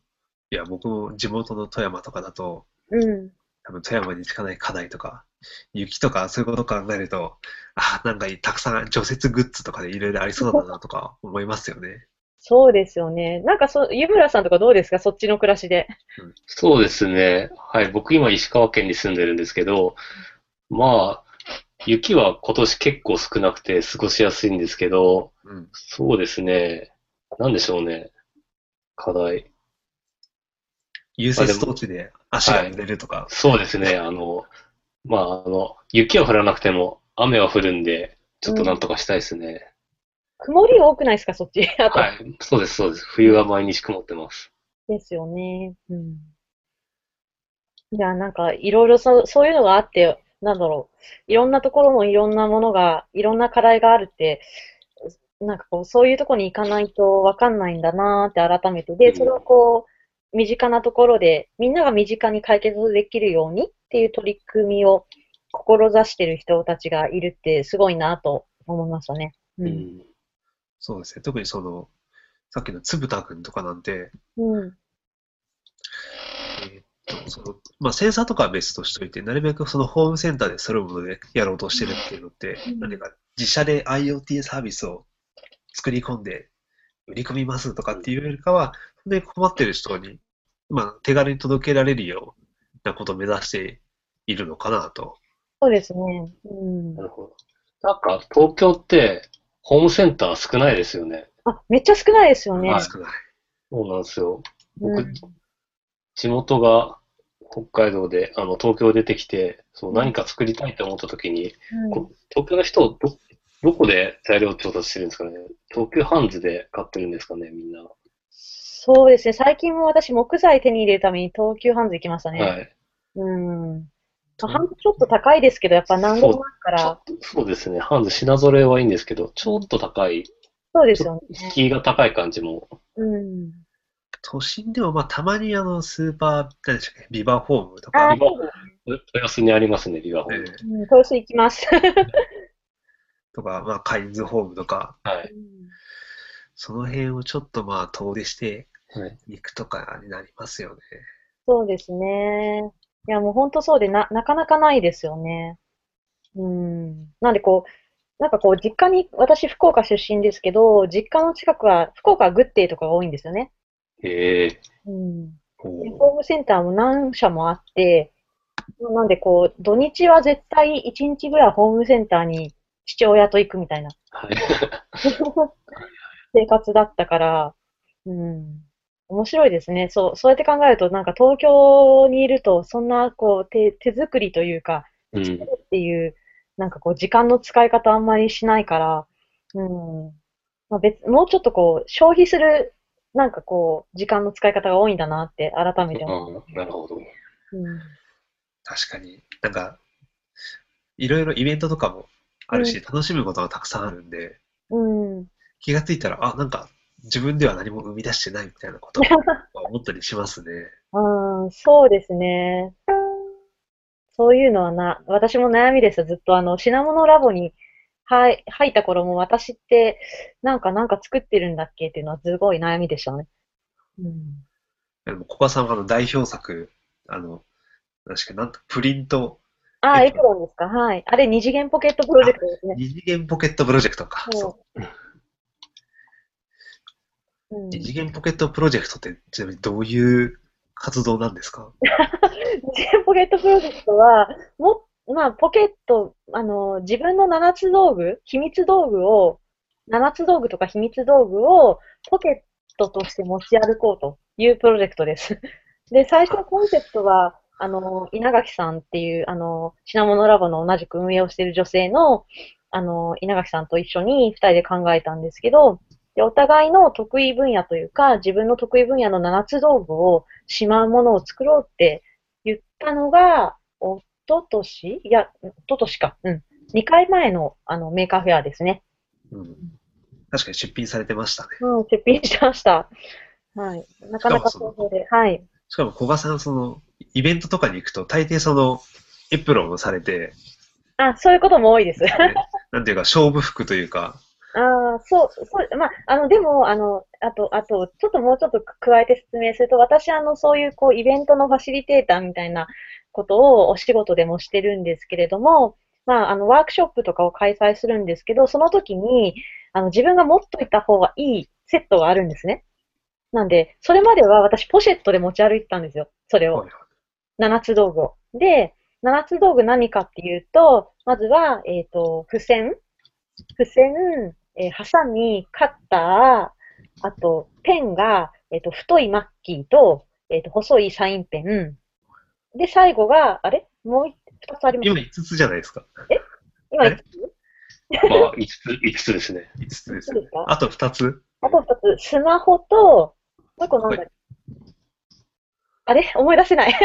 いや、僕も地元の富山とかだと、うん。多分富山にしかない課題とか、雪とかそういうことを考えると、ああ、なんかたくさん除雪グッズとかでいろいろありそうだなとか思いますよね。そうですよね。なんかそ、湯村さんとかどうですか？そっちの暮らしで。そうですね。はい。僕今石川県に住んでるんですけど、まあ、雪は今年結構少なくて過ごしやすいんですけど、うん。そうですね。なんでしょうね。課題。融雪装置で足が濡れるとか、そうですね。あの、まあ、あの、雪は降らなくても雨は降るんで、ちょっとなんとかしたいですね。曇り多くないですか、そっち。あと。はい。そうです、そうです。冬は毎日曇ってます。ですよね。うん。じゃあ、なんか、いろいろそう、そういうのがあって、なんだろう。いろんなところもいろんなものが、いろんな課題があるって、なんかこう、そういうところに行かないとわかんないんだなーって改めて。で、うんそれをこう、身近なところで、みんなが身近に解決できるようにっていう取り組みを志してる人たちがいるってすごいなと思いましたね。う。うんん。そうですね。特にその、さっきのつぶたくんとかなんて、うん。えーっと、その、まあ、センサーとかは別としておいて、なるべくそのホームセンターで揃うものでやろうとしてるっていうのって、うん何か自社で IoT サービスを作り込んで売り込みますとかっていうよりかは、本当に困ってる人に、まあ、手軽に届けられるようなことを目指しているのかなと。そうですね。うんな。るほど。なんか、東京って、ホームセンター少ないですよね。あ、めっちゃ少ないですよね。はい少ない。そうなんですよ。僕うん地元が北海道で、あの、東京出てきて、そう、うん何か作りたいと思った時に、うんこ東京の人、ど、どこで材料調達してるんですかね東急ハンズで買ってるんですかね、みんな。そうですね。最近も私、木材手に入れるために東急ハンズ行きましたね。はい。うん。まあ、ハンズちょっと高いですけど、やっぱ何度もあるから、そうですね。ハンズ品揃えはいいんですけど、ちょっと高い、そうですよね。敷居が高い感じも。うん。都心でもまあたまにあのスーパー、何でしたっけ、ビバホームとか、ビ豊洲にありますね、ビバホーム。えーうん、豊洲行きます。*laughs* とか、まあカインズホームとか、はい。その辺をちょっとまあ遠出してはい。いくとかになりますよね。そうですね。いや、もう本当そうで、な、なかなかないですよね。うん。なんでこう、なんかこう、実家に、私福岡出身ですけど、実家の近くは、福岡はグッデイとかが多いんですよね。ええうん。ホームセンターも何社もあって、なんでこう、土日は絶対1日ぐらいホームセンターに父親と行くみたいなはい。*laughs* 生活だったから、うん。面白いですね。そう、そうやって考えると、なんか東京にいると、そんなこう、手、手作りというか、うん。っていう、なんかこう、時間の使い方あんまりしないから、うん。まあ、別、もうちょっとこう、消費する、なんかこう、時間の使い方が多いんだなって改めて思う。ああなるほど。うん。確かに。なんか、いろいろイベントとかもあるし、楽しむことがたくさんあるんで、うん。気がついたら、あ、なんか自分では何も生み出してないみたいなことを *laughs* 思ったりしますね。うん、そうですね。そういうのはな、私も悩みです。ずっとあの、品物ラボに入入った頃も私って、なんかなんか作ってるんだっけっていうのはすごい悩みでしたね。うん。でも、古賀さんはあの代表作、あの、確かなんとプリント、ああ、えエプロンですかはい。あれ、二次元ポケットプロジェクトですね。二次元ポケットプロジェクトか。そそううん。二次元ポケットプロジェクトってちなみにどういう活動なんですか？二次元ポケットプロジェクトは、も、まあ、ポケット、あの、自分の七つ道具、秘密道具を、七つ道具とか秘密道具をポケットとして持ち歩こうというプロジェクトです。で、最初のコンセプトは、あの、稲垣さんっていう、あの、品物ラボの同じく運営をしている女性の、あの、稲垣さんと一緒に二人で考えたんですけど、で、お互いの得意分野というか、自分の得意分野の七つ道具をしまうものを作ろうって言ったのが、おととしいや、おととしか。うん。2回前の、あの、メーカーフェアですね。うん。確かに出品されてましたね。うん、出品しました。はい。なかなか好評で。はい。しかも古賀さん、その、イベントとかに行くと、大抵その、エプロンをされて、あ、そういうことも多いです。ねなんていうか、勝負服というか、ああ、そう、そう、まあ、あの、でも、あの、あと、あと、ちょっともうちょっと加えて説明すると、私、あの、そういう、こう、イベントのファシリテーターみたいなことをお仕事でもしてるんですけれども、まあ、あの、ワークショップとかを開催するんですけど、その時に、あの、自分が持っといた方がいいセットがあるんですね。なんで、それまでは私、ポシェットで持ち歩いてたんですよ。それを。はい七つ道具を。で、七つ道具何かっていうと、まずは、えっ、と、付箋、付箋、えーハサミ、カッター、あと、ペンが、えっ、と、太いマッキーと、えっ、と、細いサインペン。で、最後が、あれ？もう一二つあります？今5つじゃないですか。今あれ？いくつ？まあ、5つ、5つですね。5つです。そうですか？あと2つ？あと2つ、スマホと、もう一個なんだっけ？あれ？思い出せない。*laughs*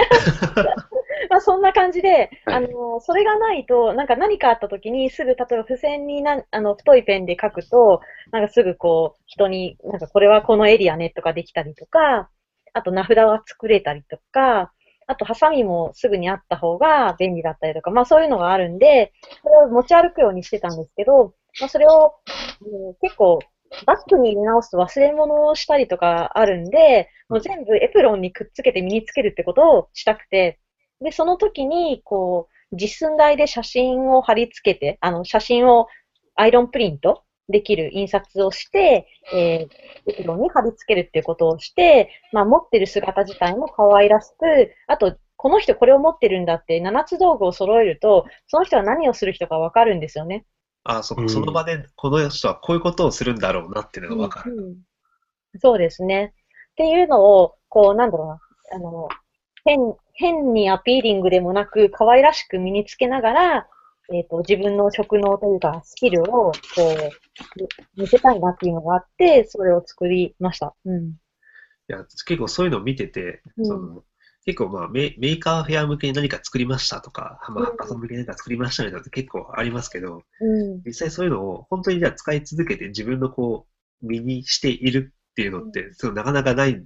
まあそんな感じで、はい。あの、それがないと、なんか何かあった時にすぐ、例えば付箋になあの太いペンで書くと、なんかすぐこう、人に、なんかこれはこのエリアねとかできたりとか、あと名札が作れたりとか、あとハサミもすぐにあった方が便利だったりとか、まあそういうのがあるんで、それを持ち歩くようにしてたんですけど、まあそれを、うん結構、バッグに入れ直すと忘れ物をしたりとかあるんで、もう全部エプロンにくっつけて身につけるってことをしたくて、で、その時に、こう、実寸大で写真を貼り付けて、あの、写真をアイロンプリントできる印刷をして、えー、エプロンに貼り付けるっていうことをして、まあ、持ってる姿自体も可愛らしく、あと、この人これを持ってるんだって、7つ道具を揃えると、その人は何をする人かわかるんですよね。あ、そっか、うんその場でこの人はこういうことをするんだろうなっていうのがわかる。うんうんそうですね。っていうのを、こう、なんだろうな、あの、変、変にアピーリングでもなく、可愛らしく身につけながら、えっ、と、自分の職能というか、スキルを、こう、見せたいなっていうのがあって、それを作りました。うん。いや、結構そういうのを見てて、うんその結構まあメメーカーフェア向けに何か作りましたとか、まあ、うんハッカソン向けに何か作りましたみたいなのって結構ありますけど、うん。実際そういうのを本当にじゃあ使い続けて自分のこう、身にしているっていうのって、そうなかなかないん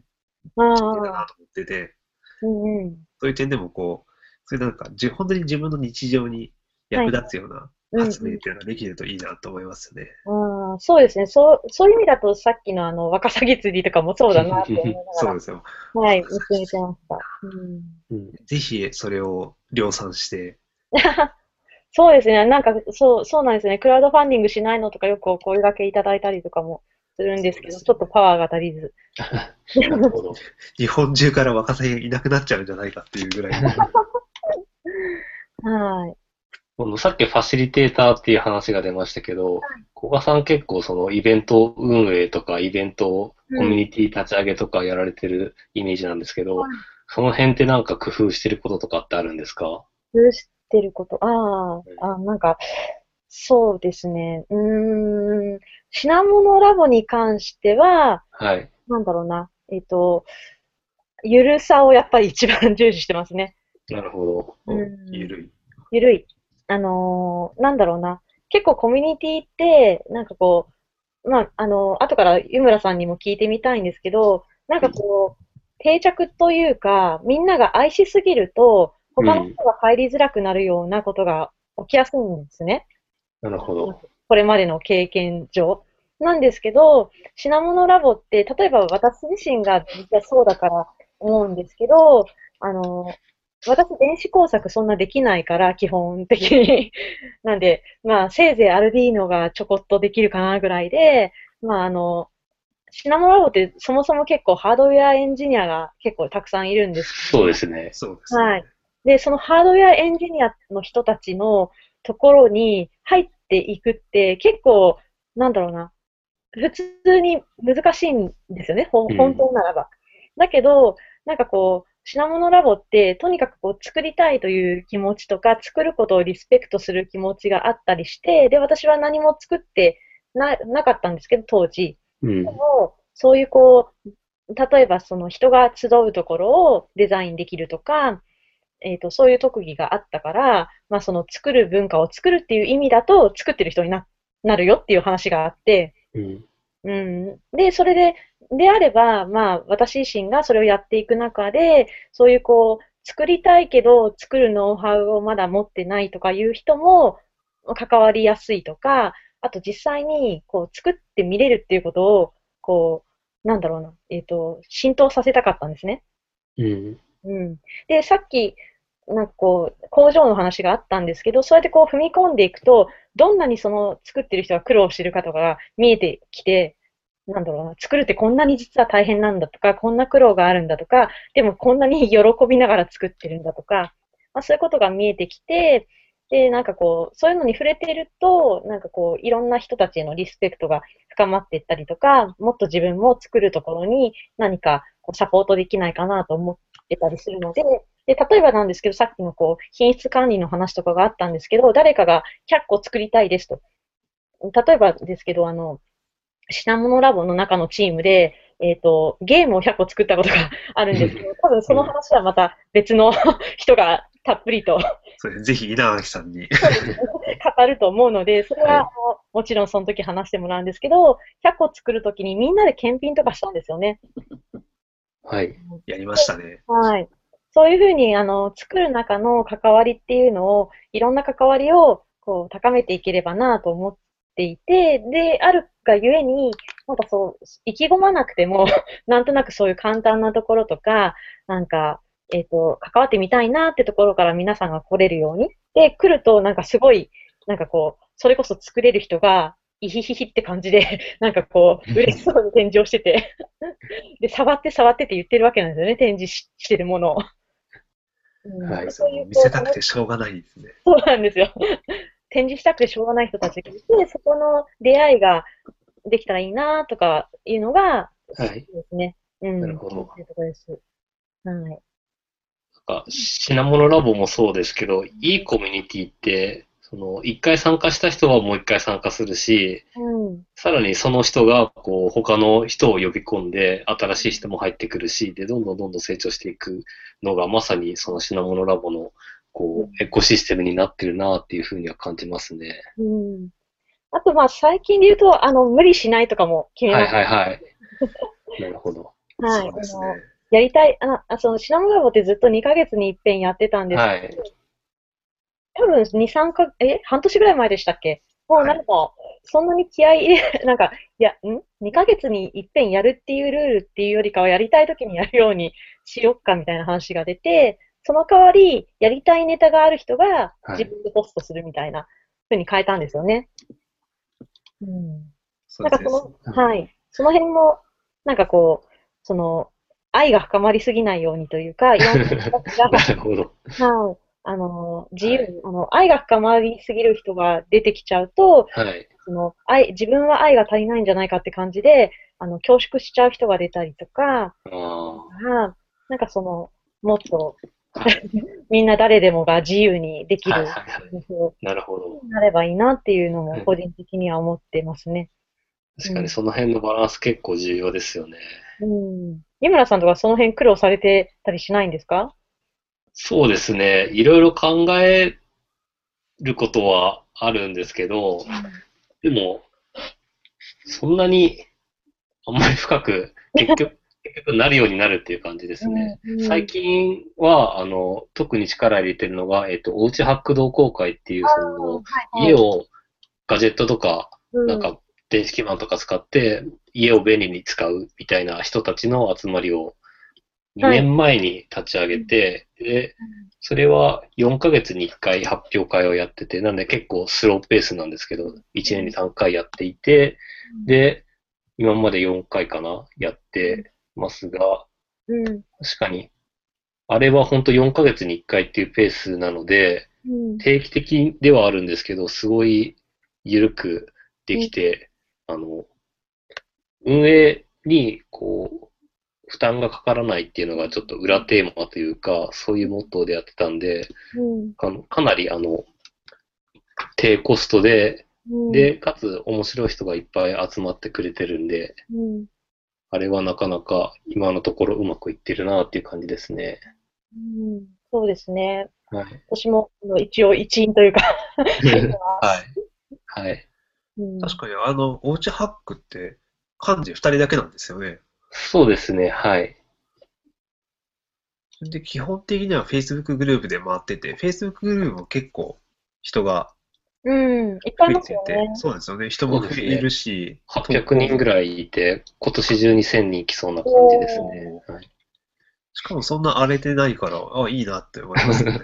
あだなあ、と思ってて、うんうん。そういう点でもこう、そういうなんか、じ本当に自分の日常に役立つようなうん発明っていうのができるといいなと思いますよね。ああ、そうですね。そう、そういう意味だと、さっきのあの、ワカサギ釣りとかもそうだなって思いながそうですよ。ら、はい、めてました。うん。うん。ぜひそれを量産して、*laughs* そうですね。なんか、そう、そうなんですね。クラウドファンディングしないのとかよくお声掛けいただいたりとかもするんですけど、ちょっとパワーが足りず。なるほど。日本中から若さいなくなっちゃうんじゃないかっていうぐらいの。*laughs* はい。このさっきファシリテーターっていう話が出ましたけど、古賀さん結構そのイベント運営とかイベントコミュニティ立ち上げとかやられてるイメージなんですけど、はいその辺ってなんか工夫してることとかってあるんですか？工夫してること。ああ、あなんか、そうですね。うーん。品物ラボに関しては、はい。なんだろうな。えっと、ゆるさをやっぱり一番重視してますね。なるほど。うんゆるい。ゆるい。あのーなんだろうな。結構コミュニティって、なんかこう、まあ、あのー後から湯村さんにも聞いてみたいんですけど、なんかこう、定着というか、みんなが愛しすぎると、他の人が入りづらくなるようなことが起きやすいんですね。なるほど。これまでの経験上。なんですけど、品物ラボって、例えば私自身が実はそうだから思うんですけど、あの、私電子工作そんなできないから、基本的に。*laughs* なんで、まあ、せいぜいアルディーノがちょこっとできるかなぐらいで、まあ、あの、品物ラボってそもそも結構ハードウェアエンジニアが結構たくさんいるんですそうですね。そうですね。はいで、そのハードウェアエンジニアの人たちのところに入っていくって結構、なんだろうな、普通に難しいんですよね、本当ならば。だけど、なんかこう、品物ラボって、とにかくこう作りたいという気持ちとか、作ることをリスペクトする気持ちがあったりして、で、私は何も作ってななかったんですけど、当時。うんで。も、そういうこう、例えばその人が集うところをデザインできるとか、えっと、そういう特技があったから、まあその作る文化を作るっていう意味だと、作ってる人にな、なるよっていう話があって、うん。うん。で、それで、であれば、まあ私自身がそれをやっていく中で、そういうこう、作りたいけど、作るノウハウをまだ持ってないとかいう人も関わりやすいとか、あと実際にこう作ってみれるっていうことを、こう、なんだろうな、えっと、浸透させたかったんですね。うん。うん。で、さっき、なんかこう、工場の話があったんですけど、そうやってこう踏み込んでいくと、どんなにその作ってる人が苦労してるかとかが見えてきて、なんだろうな、作るってこんなに実は大変なんだとか、こんな苦労があるんだとか、でもこんなに喜びながら作ってるんだとか、まあ、そういうことが見えてきて、で、なんかこう、そういうのに触れていると、なんかこう、いろんな人たちへのリスペクトが深まっていったりとか、もっと自分も作るところに何かこうサポートできないかなと思ってたりするので、で、例えばなんですけど、さっきのこう、品質管理の話とかがあったんですけど、誰かが100個作りたいですと。例えばですけど、あの、品物ラボの中のチームで、えっ、と、ゲームを100個作ったことが *laughs* あるんですけど、多分その話はまた別の *laughs* 人がたっぷりとそれぜひ稲垣さんに。*laughs* 語ると思うので、それは、はいもちろんその時話してもらうんですけど、100個作るときにみんなで検品とかしたんですよね。はい。やりましたね。はい。そういうふうに、あの、作る中の関わりっていうのを、いろんな関わりを、こう、高めていければなと思っていて、で、あるがゆえに、なんかそう、意気込まなくても、*laughs* なんとなくそういう簡単なところとか、なんか、えっ、と、関わってみたいなってところから皆さんが来れるように。で、来ると、なんかすごい、なんかこう、それこそ作れる人が、イヒヒヒって感じで、*laughs* なんかこう、嬉しそうに展示をしてて、*laughs* で、触って触ってって言ってるわけなんですよね、展示ししてるものを。うんはいそういう見せたくてしょうがないですね。そうなんですよ。*laughs* 展示したくてしょうがない人たちがいて、そこの出会いができたらいいなとかいうのが、はい。ですね。うん。なるほどそういうところです。はい。なんか品物ラボもそうですけど、いいコミュニティって、その、一回参加した人はもう一回参加するし、うん。さらにその人が、こう、他の人を呼び込んで、新しい人も入ってくるし、で、どんどんどんどん成長していくのが、まさにその品物ラボの、こう、エコシステムになってるなっていうふうには感じますね。うん。あと、まあ、最近で言うと、あの、無理しないとかも決めはいました。はいはい。*laughs* なるほど。はい。そうですね。やりたい、ああその、シナモラボってずっと2ヶ月に一遍やってたんですけど、はい。多分2、3か、え、半年ぐらい前でしたっけ？もうなんか、そんなに気合い入れ、*laughs* なんか、いや、ん ?2 ヶ月に一遍やるっていうルールっていうよりかは、やりたい時にやるようにしよっかみたいな話が出て、その代わり、やりたいネタがある人がはい自分でポストするみたいな風に変えたんですよね。うん。そうですね。なんかその、はい。その辺も、なんかこう、その、愛が深まりすぎないようにというか、*laughs* いろんなが、なるほど。はい。あの、自由に、あの、愛が深まりすぎる人が出てきちゃうと、はい。その、愛、自分は愛が足りないんじゃないかって感じで、あの、恐縮しちゃう人が出たりとか、あなんかその、もっと、はい。*laughs* みんな誰でもが自由にできるなるほど。なればいいなっていうのはいも個人的には思ってますね。確かにその辺のバランス結構重要ですよね。うん。井村さんとかその辺苦労されてたりしないんですか？そうですね。いろいろ考えることはあるんですけど、でも、そんなにあんまり深く、結局、*laughs* 結局なるようになるっていう感じですね。うん最近は、あの、特に力入れてるのが、えっと、おうちハック同好会っていう、その、家を、ガジェットとか、なんか、電子基板とか使って、家を便利に使うみたいな人たちの集まりを、2はい。年前に立ち上げて、で、それは4ヶ月に1回発表会をやってて、なんで結構スローペースなんですけど、1年に3回やっていて、で、今まで4回かな、やってますが、うん、確かに、あれは本当4ヶ月に1回っていうペースなので、うん、定期的ではあるんですけど、すごい緩くできて、あの、運営に、こう、負担がかからないっていうのがちょっと裏テーマというか、そういうモットーでやってたんで、うん、あのかなりあの、低コストで、うん、で、かつ面白い人がいっぱい集まってくれてるんで、うん、あれはなかなか今のところうまくいってるなっていう感じですね。うん、そうですね。はい。私も一応一員というか、*laughs* *laughs* はい。はい。うん確かに、あの、おうちハックって、漢字二人だけなんですよね。そうですね、はい。で、基本的には Facebook グループで回ってて、Facebook グループも結構人がうん、いっぱいい増えててますよね。、そうですよね。人も増えるし、800人ぐらいいて、今年中に1000人来そうな感じですね。はい、しかもそんな荒れてないから、あ、いいなって思いますね。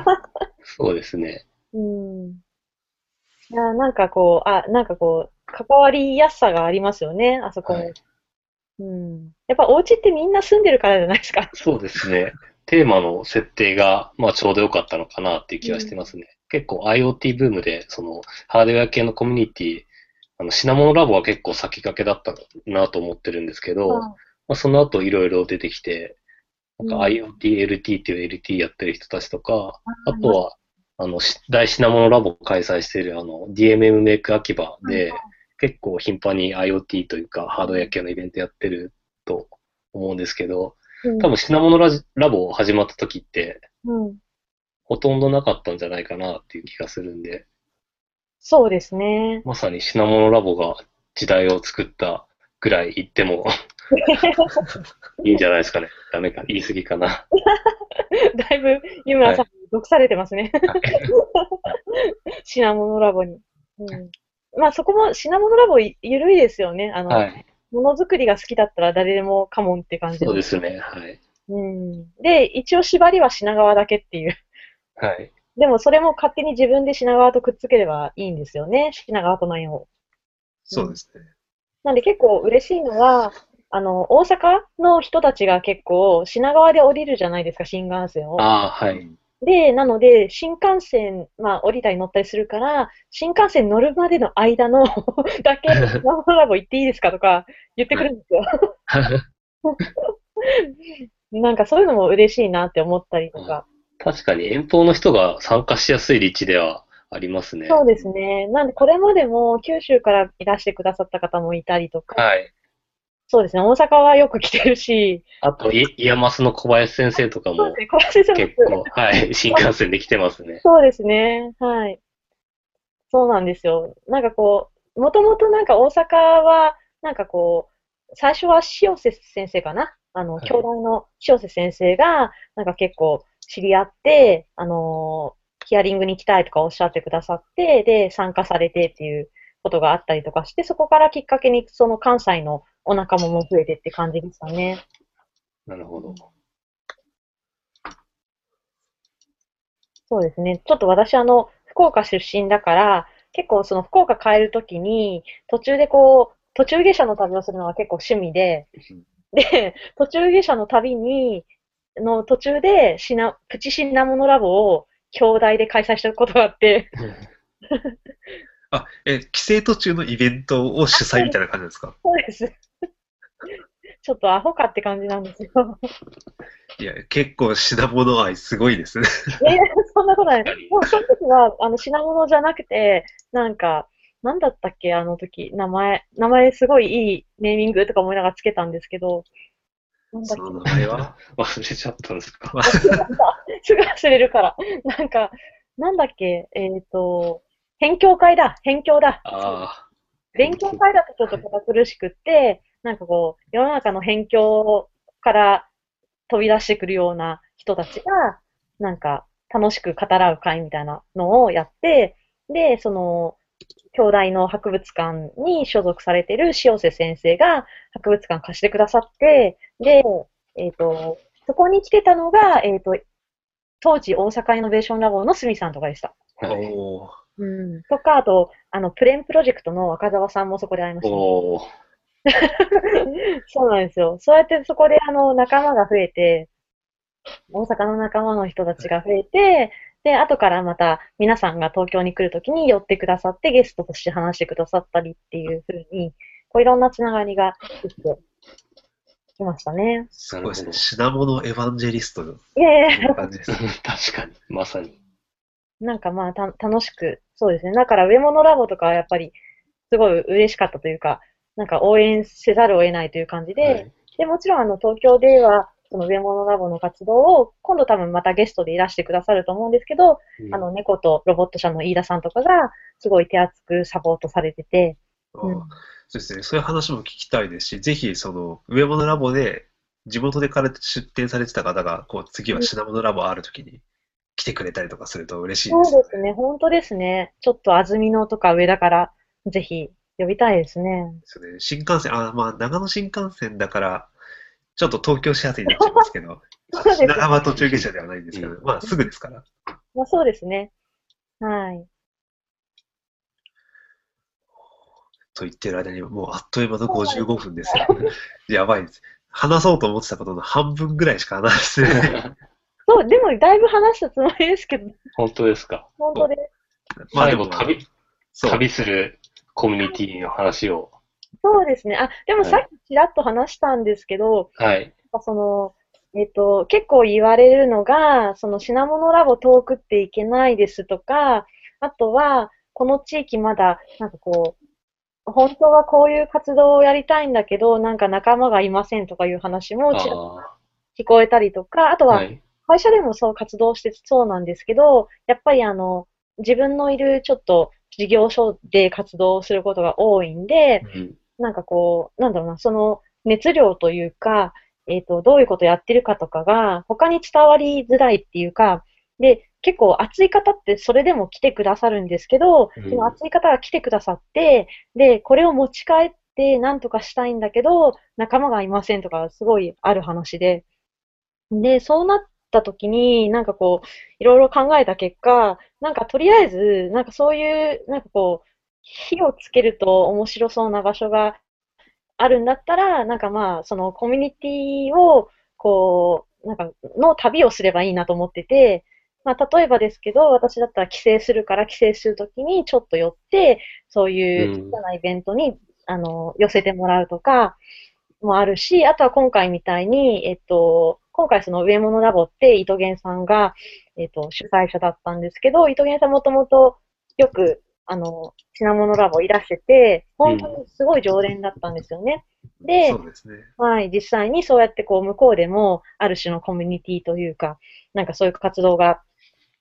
*laughs* そうですね。うん。いや、なんかこう、あ、なんかこう、関わりやすさがありますよね、あそこも。はいうん。やっぱお家ってみんな住んでるからじゃないですか。そうですね。テーマの設定が、まあ、ちょうど良かったのかなっていう気はしてますね。結構 IoT ブームで、その、ハードウェア系のコミュニティ、あの、品物ラボは結構先駆けだったなと思ってるんですけど、まあ、その後いろいろ出てきて、なんかうん IoT、LT っていう LT やってる人たちとか、あとは、あの、し大品物ラボを開催しているあの、DMM メイク秋葉で、結構頻繁に IoT というかハードウェア系のイベントやってると思うんですけど、うん多分品物ラジラボ始まった時って、うん。ほとんどなかったんじゃないかなっていう気がするんで、そうですね。まさに品物ラボが時代を作ったぐらい言っても *laughs* いいんじゃないですかね。ダメか、言い過ぎかな。*laughs* だいぶ、湯村さん、毒されてますね。*laughs* 品物ラボに。うん。まあそこも品物ラボいゆるいですよね。あの、はい。ものづくりが好きだったら誰でもカモンって感じそうですね。はい。うん。で、一応縛りは品川だけっていう。はい。でもそれも勝手に自分で品川とくっつければいいんですよね。品川との縁を。そうですね。なんで結構嬉しいのは、あの、大阪の人たちが結構品川で降りるじゃないですか、新幹線を。ああ、はい。で、なので、新幹線、まあ、降りたり乗ったりするから、新幹線乗るまでの間の *laughs* だけ、品モノラボ行っていいですかとか言ってくるんですよ。*laughs* なんかそういうのも嬉しいなって思ったりとか。確かに遠方の人が参加しやすい立地ではありますね。そうですね。なんで、これまでも九州からいらしてくださった方もいたりとか、はい。そうですね。大阪はよく来てるし、あと、いイヤマスの小林先生とかも結構、はい、新幹線で来てますね。そうですね。はい。そうなんですよ。なんかこう、もともとなんか大阪は、なんかこう、最初は塩瀬先生かな？あの、はい兄弟の塩瀬先生が、なんか結構知り合って、あのーヒアリングに行きたいとかおっしゃってくださって、で、参加されてっていうことがあったりとかして、そこからきっかけに、その関西のお仲間も増えてって感じでしたね。なるほど。そうですね。ちょっと私、あの、福岡出身だから、結構その福岡帰るときに、途中でこう、途中下車の旅をするのが結構趣味で、で、途中下車の旅に、の途中で、しな、プチ品物ラボを兄弟で開催したことがあって、あ、え、帰省途中のイベントを主催みたいな感じですか？そうです。ちょっとアホかって感じなんですよ。いや、結構品物愛すごいですね。いやいや、そんなことない。もうその時は、あの、品物じゃなくて、なんか、なんだったっけ、あの時、名前、名前すごいいいネーミングとか思いながらつけたんですけど、なんだっそのけ、名前は？*laughs* 忘れちゃったんですか？すぐ忘れるから。なんか、なんだっけ、えっと、勉強会だ、勉強だ。あ勉強会だとちょっと堅苦しくって、なんかこう、世の中の辺境から飛び出してくるような人たちが、なんか楽しく語らう会みたいなのをやって、で、その、兄弟の博物館に所属されてる塩瀬先生が博物館貸してくださって、で、えっ、と、そこに来てたのが、えっ、と、当時大阪イノベーションラボの鷲見さんとかでした。うん。とか、あと、あの、プレーンプロジェクトの赤澤さんもそこで会いましたね、*laughs* そうなんですよ。そうやってそこであの仲間が増えて、大阪の仲間の人たちが増えて、で、後からまた皆さんが東京に来るときに寄ってくださってゲストとして話してくださったりっていうふうに、こういろんなつながりができてきましたね。すごいですね。品物エヴァンジェリストのいやいや、感じです。*laughs* 確かに、まさに。なんかまあた楽しく、そうですね。だから上物ラボとかはやっぱりすごい嬉しかったというか、なんか応援せざるを得ないという感じで、はい。で、もちろん、あの、東京では、その、上物ラボの活動を、今度多分またゲストでいらしてくださると思うんですけど、うん。あの、猫とロボット社の飯田さんとかが、すごい手厚くサポートされてて、そうですね。そういう話も聞きたいですし、ぜひ、その、上物ラボで、地元でから出店されてた方が、こう、次は品物ラボあるときに来てくれたりとかすると嬉しいそうですよですね、本当ですね。ちょっと安曇野とか上だから、ぜひ呼びたいですね。ですよね。新幹線、あ、まあ、長野新幹線だから、ちょっと東京始発になっちゃいますけど、*laughs* 品川途中下車ではないんですけど、まあ、すぐですから。まあ、そうですね。はい。と言ってる間に、もうあっという間の55分ですよ。*laughs* やばいです。話そうと思ってたことの半分ぐらいしか話してない。*laughs* そう、でもだいぶ話したつもりですけど、本当ですか？本当で。まあでも旅。旅するコミュニティの話を。そうですね。あ、でもさっきちらっと話したんですけど、はい。その、えっ、と、結構言われるのが、その品物ラボ遠くっていけないですとか、あとは、この地域まだ、なんかこう、本当はこういう活動をやりたいんだけど、なんか仲間がいませんとかいう話も聞こえたりとか、あとあ、ははい。会社でもそう活動してそうなんですけど、やっぱりあの、自分のいるちょっと事業所で活動することが多いんで、うん。なんかこう、なんだろうな、その熱量というか、えっ、と、どういうことやってるかとかが、他に伝わりづらいっていうか、で、結構熱い方ってそれでも来てくださるんですけど、うんその熱い方が来てくださって、で、これを持ち帰って何とかしたいんだけど、仲間がいませんとか、すごいある話で。で、そうなった時に、なんかこう、いろいろ考えた結果、なんかとりあえず、なんかそういう、なんかこう、火をつけると面白そうな場所があるんだったら、なんかまあ、そのコミュニティを、こう、なんか、の旅をすればいいなと思ってて、まあ、例えばですけど、私だったら帰省するから、帰省するときにちょっと寄って、そういう小さなイベントに、あの、寄せてもらうとか、もあるし、あとは今回みたいに、えっと、今回その上物ラボって、糸源さんが、えっと、主催者だったんですけど、糸源さんもともとよく、あの、品物ラボいらしてて、本当にすごい常連だったんですよね。うですね。はい、実際にそうやってこう向こうでもある種のコミュニティというか、なんかそういう活動が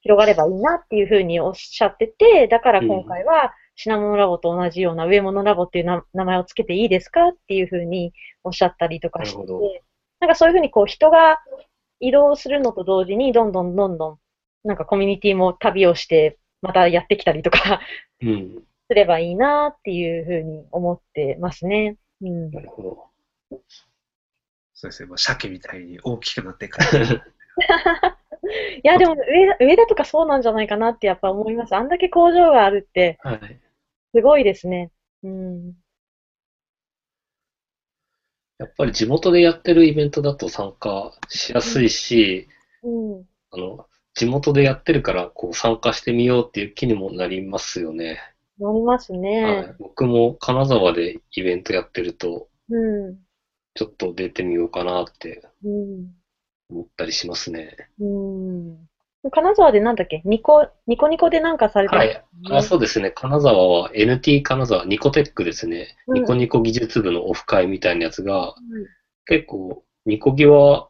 広がればいいなっていうふうにおっしゃってて、だから今回は品物ラボと同じような上物ラボっていうな名前をつけていいですかっていうふうにおっしゃったりとかしてて、なんかそういうふうにこう人が移動するのと同時にどんどんどんどんなんかコミュニティも旅をしてまたやってきたりとかうん。すればいいなっていうふうに思ってますね。うん。なるほど。そうですね。もう鮭みたいに大きくなってから。*laughs* いや、でも上田、上田とかそうなんじゃないかなってやっぱ思います。あんだけ工場があるって、はい。すごいですね。うん。やっぱり地元でやってるイベントだと参加しやすいし、うん。あの、地元でやってるから、こう参加してみようっていう気にもなりますよね。なりますはね。い。僕も金沢でイベントやってると、うん。ちょっと出てみようかなってうん。思ったりしますね。うん。金沢でなんだっけ？ニコ、ニコニコでなんかされてはますい。あ、そうですね。金沢は NT 金沢、ニコテックですね。うん。ニコニコ技術部のオフ会みたいなやつが、うん。結構、ニコギは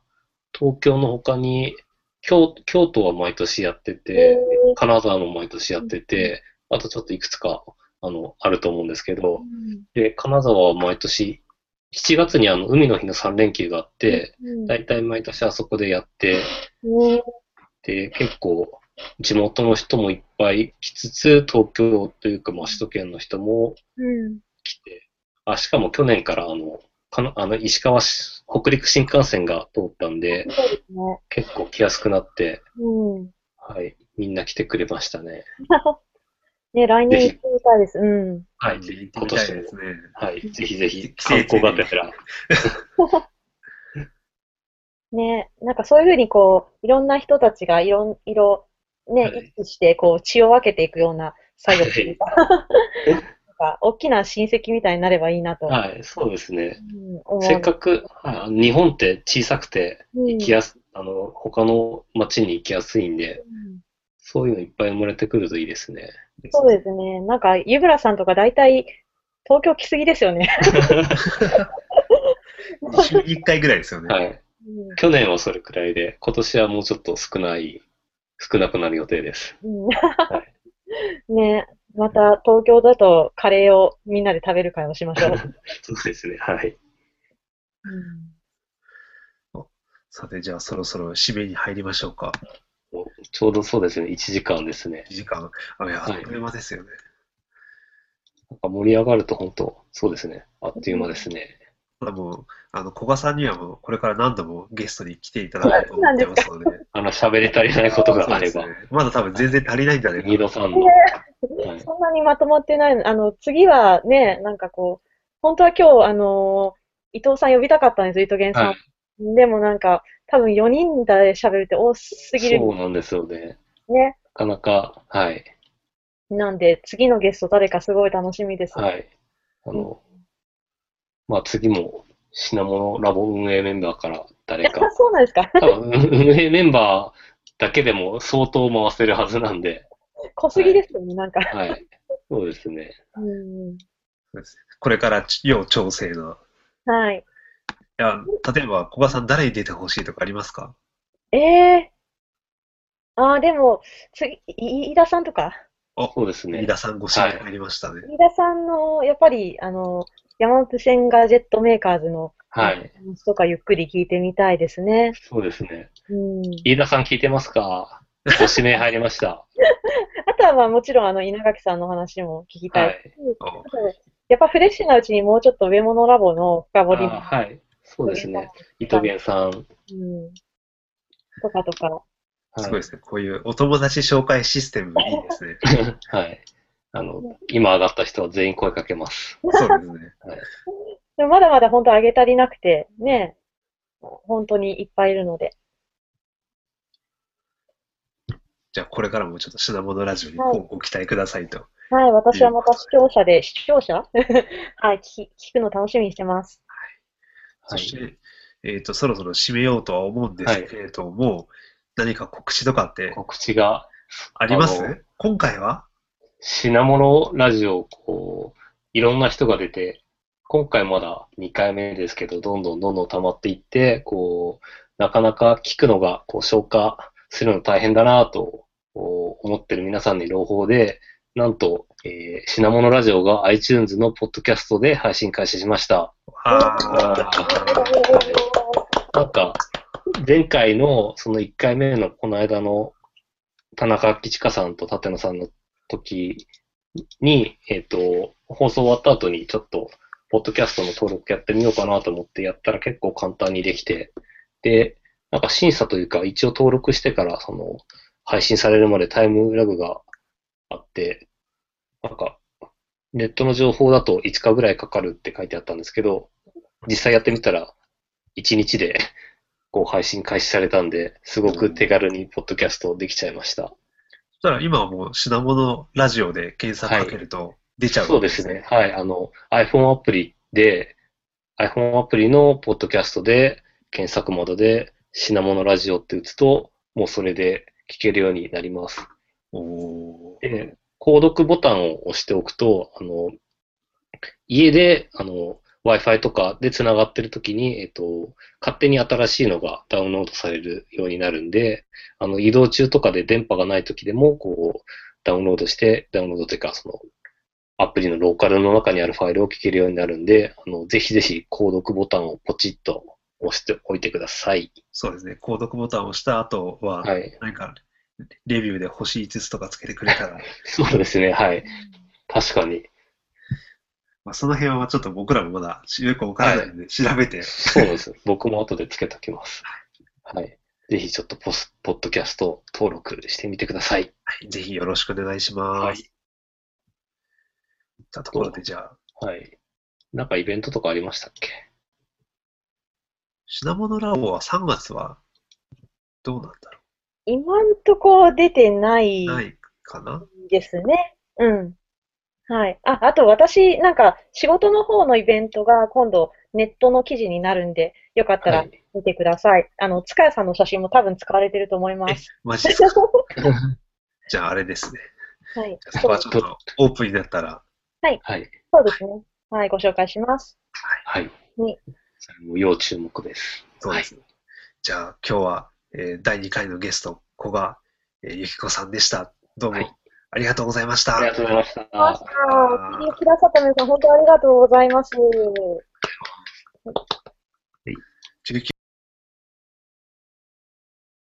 東京の他に、京京都は毎年やってへて、ー。金沢も毎年やってて、あとちょっといくつか、あの、あると思うんですけど、で、金沢は毎年、7月にあの、海の日の3連休があって、うん。だいたい毎年あそこでやって、ねで、結構、地元の人もいっぱい来つつ、東京というか、まあ、首都圏の人もうん。来て、あ、しかも去年からあの、かなあの、石川市、北陸新幹線が通ったんで、そうですね。結構来やすくなって、うん。はい、みんな来てくれましたね。*laughs* ね、来年行ってみたいです。うん。はい、行ぜひ今年すね。はい、ぜひぜひ、季観節光がてら、*laughs* ね、なんかそういうふうにこう、いろんな人たちがいろん、いろ、ね、はい一致して、こう、血を分けていくような作業というか、*laughs* なんか、大きな親戚みたいになればいいなと、はい、そうですね。せっかく、はい、日本って小さくて、うん行きやす、あの、他の街に行きやすいんで、うんそういうのいっぱい生まれてくるといいですね。そうですね。なんか、湯村さんとか大体、東京来すぎですよね。*laughs* *laughs* 週に1回ぐらいですよね。はい。うん去年はそれくらいで、今年はもうちょっと少ない、少なくなる予定です。うんね、また東京だとカレーをみんなで食べる会をしましょう。*laughs* そうですね。はい。うんさて、じゃあそろそろ締めに入りましょうか。ちょうどそうですね。1時間ですね。1時間。あ、いや、あっという間ですよね。なんか盛り上がると本当、そうですね。あっという間ですね。まだもう、あの、古賀さんにはもう、これから何度もゲストに来ていただこうと思ってますので。あの、喋り足りないことがあれば、ねまだ多分全然足りないんじゃないかな。二度さんの、はい、そんなにまとまってないの。あの、次はね、なんかこう、本当は今日、あの伊藤さん呼びたかったんですよ、伊藤源さん。はいでもなんか、多分4人で喋るって多すぎるそうなんですよね。ね。なかなか、はい。なんで、次のゲスト誰かすごい楽しみです。はい。あの、まあ次も品物ラボ運営メンバーから誰か、*laughs* そうなんですか。運営メンバーだけでも相当回せるはずなんで、濃すぎですよね、なんか。はい。そうですね。うん。これから要調整の。はい。いや、例えば、古賀さん誰に出てほしいとかありますか？ええああ、でも、次、い飯田さんとか？そうですね飯。田さんご指名入りましたね。飯田さんの、やっぱり、あの、山手線ガジェットメーカーズのはい。話とかゆっくり聞いてみたいですね。そうですね。うん。飯田さん聞いてますか？ご指名入りました。*laughs* あとは、まあ、もちろん、あの、稲垣さんの話も聞きたい。はい。やっぱフレッシュなうちにもうちょっと上物ラボの深掘りもあはい。そうですね。糸源さん。うん。とかとか。はいすごいですね。こういうお友達紹介システムいいですね。*laughs* はい。あの、今上がった人は全員声かけます。そうですね。でもまだまだ本当上げ足りなくて、ね、本当にいっぱいいるので。じゃあ、これからもちょっと品物ラジオにはいご期待くださいと。はい、私はまた視聴者で、視聴者？*laughs* はい、聞き聞くの楽しみにしてます。はい。そして、えっと、そろそろ締めようとは思うんですけれども、何か告知とかって告知が、あります？今回は？品物ラジオ、こう、いろんな人が出て、今回まだ2回目ですけど、どんどんどんどん溜まっていって、こう、なかなか聞くのが、こう、消化するの大変だなと、思ってる皆さんに朗報で、なんと、えー品物ラジオが iTunes のポッドキャストで配信開始しました。あなんか、前回のその1回目のこの間の田中吉香さんと立野さんの時に、えっ、と、放送終わった後にちょっと、ポッドキャストの登録やってみようかなと思ってやったら結構簡単にできて、で、なんか審査というか一応登録してからその配信されるまでタイムラグがあって、なんかネットの情報だと5日ぐらいかかるって書いてあったんですけど、実際やってみたら1日でこう配信開始されたんで、すごく手軽にポッドキャストできちゃいました。そしたら今はもう品物ラジオで検索かけると出ちゃうそうですね。。はい。あの、iPhone アプリで、iPhone アプリのポッドキャストで検索窓で品物ラジオって打つと、もうそれで聞けるようになります。おーで、購読ボタンを押しておくと、あの、家で、あの、Wi-Fi とかで繋がってるときに、えっと、勝手に新しいのがダウンロードされるようになるんで、あの、移動中とかで電波がないときでも、こう、ダウンロードして、ダウンロードというか、その、アプリのローカルの中にあるファイルを聞けるようになるんで、あの、ぜひぜひ、購読ボタンをポチッと押しておいてください。そうですね。購読ボタンを押した後は、はい。なんか、レビューで星5つとかつけてくれたら、*laughs* そうですね、はい。確かに。まあ、その辺はちょっと僕らもまだよくわからないので、調べて、そうです。僕も後でつけときます。はい。ぜひちょっとポス、ポッドキャスト登録してみてください。はいぜひよろしくお願いします。はいいったところで、じゃあ、はい。なんかイベントとかありましたっけ？品物ラボは3月はどうなんだろ今んとこ出てない。うないかな？ですね。うん。はい。あ、あと私、なんか仕事の方のイベントが今度ネットの記事になるんで、よかったらはい。見てください。あの、塚谷さんの写真も多分使われてると思います。マジですか？*laughs* じゃああれですね。はい。そこはちょっとオープンになったら、はい。そうですね。はい、ご紹介します。はい。ねそれも要注目です。そうですね。じゃあ今日は、えー第2回のゲスト、古賀、えーゆきこさんでした。どうもはいありがとうございました。ありがとうございました。ました。聞いてくださった皆さん、本当にありがとうございます。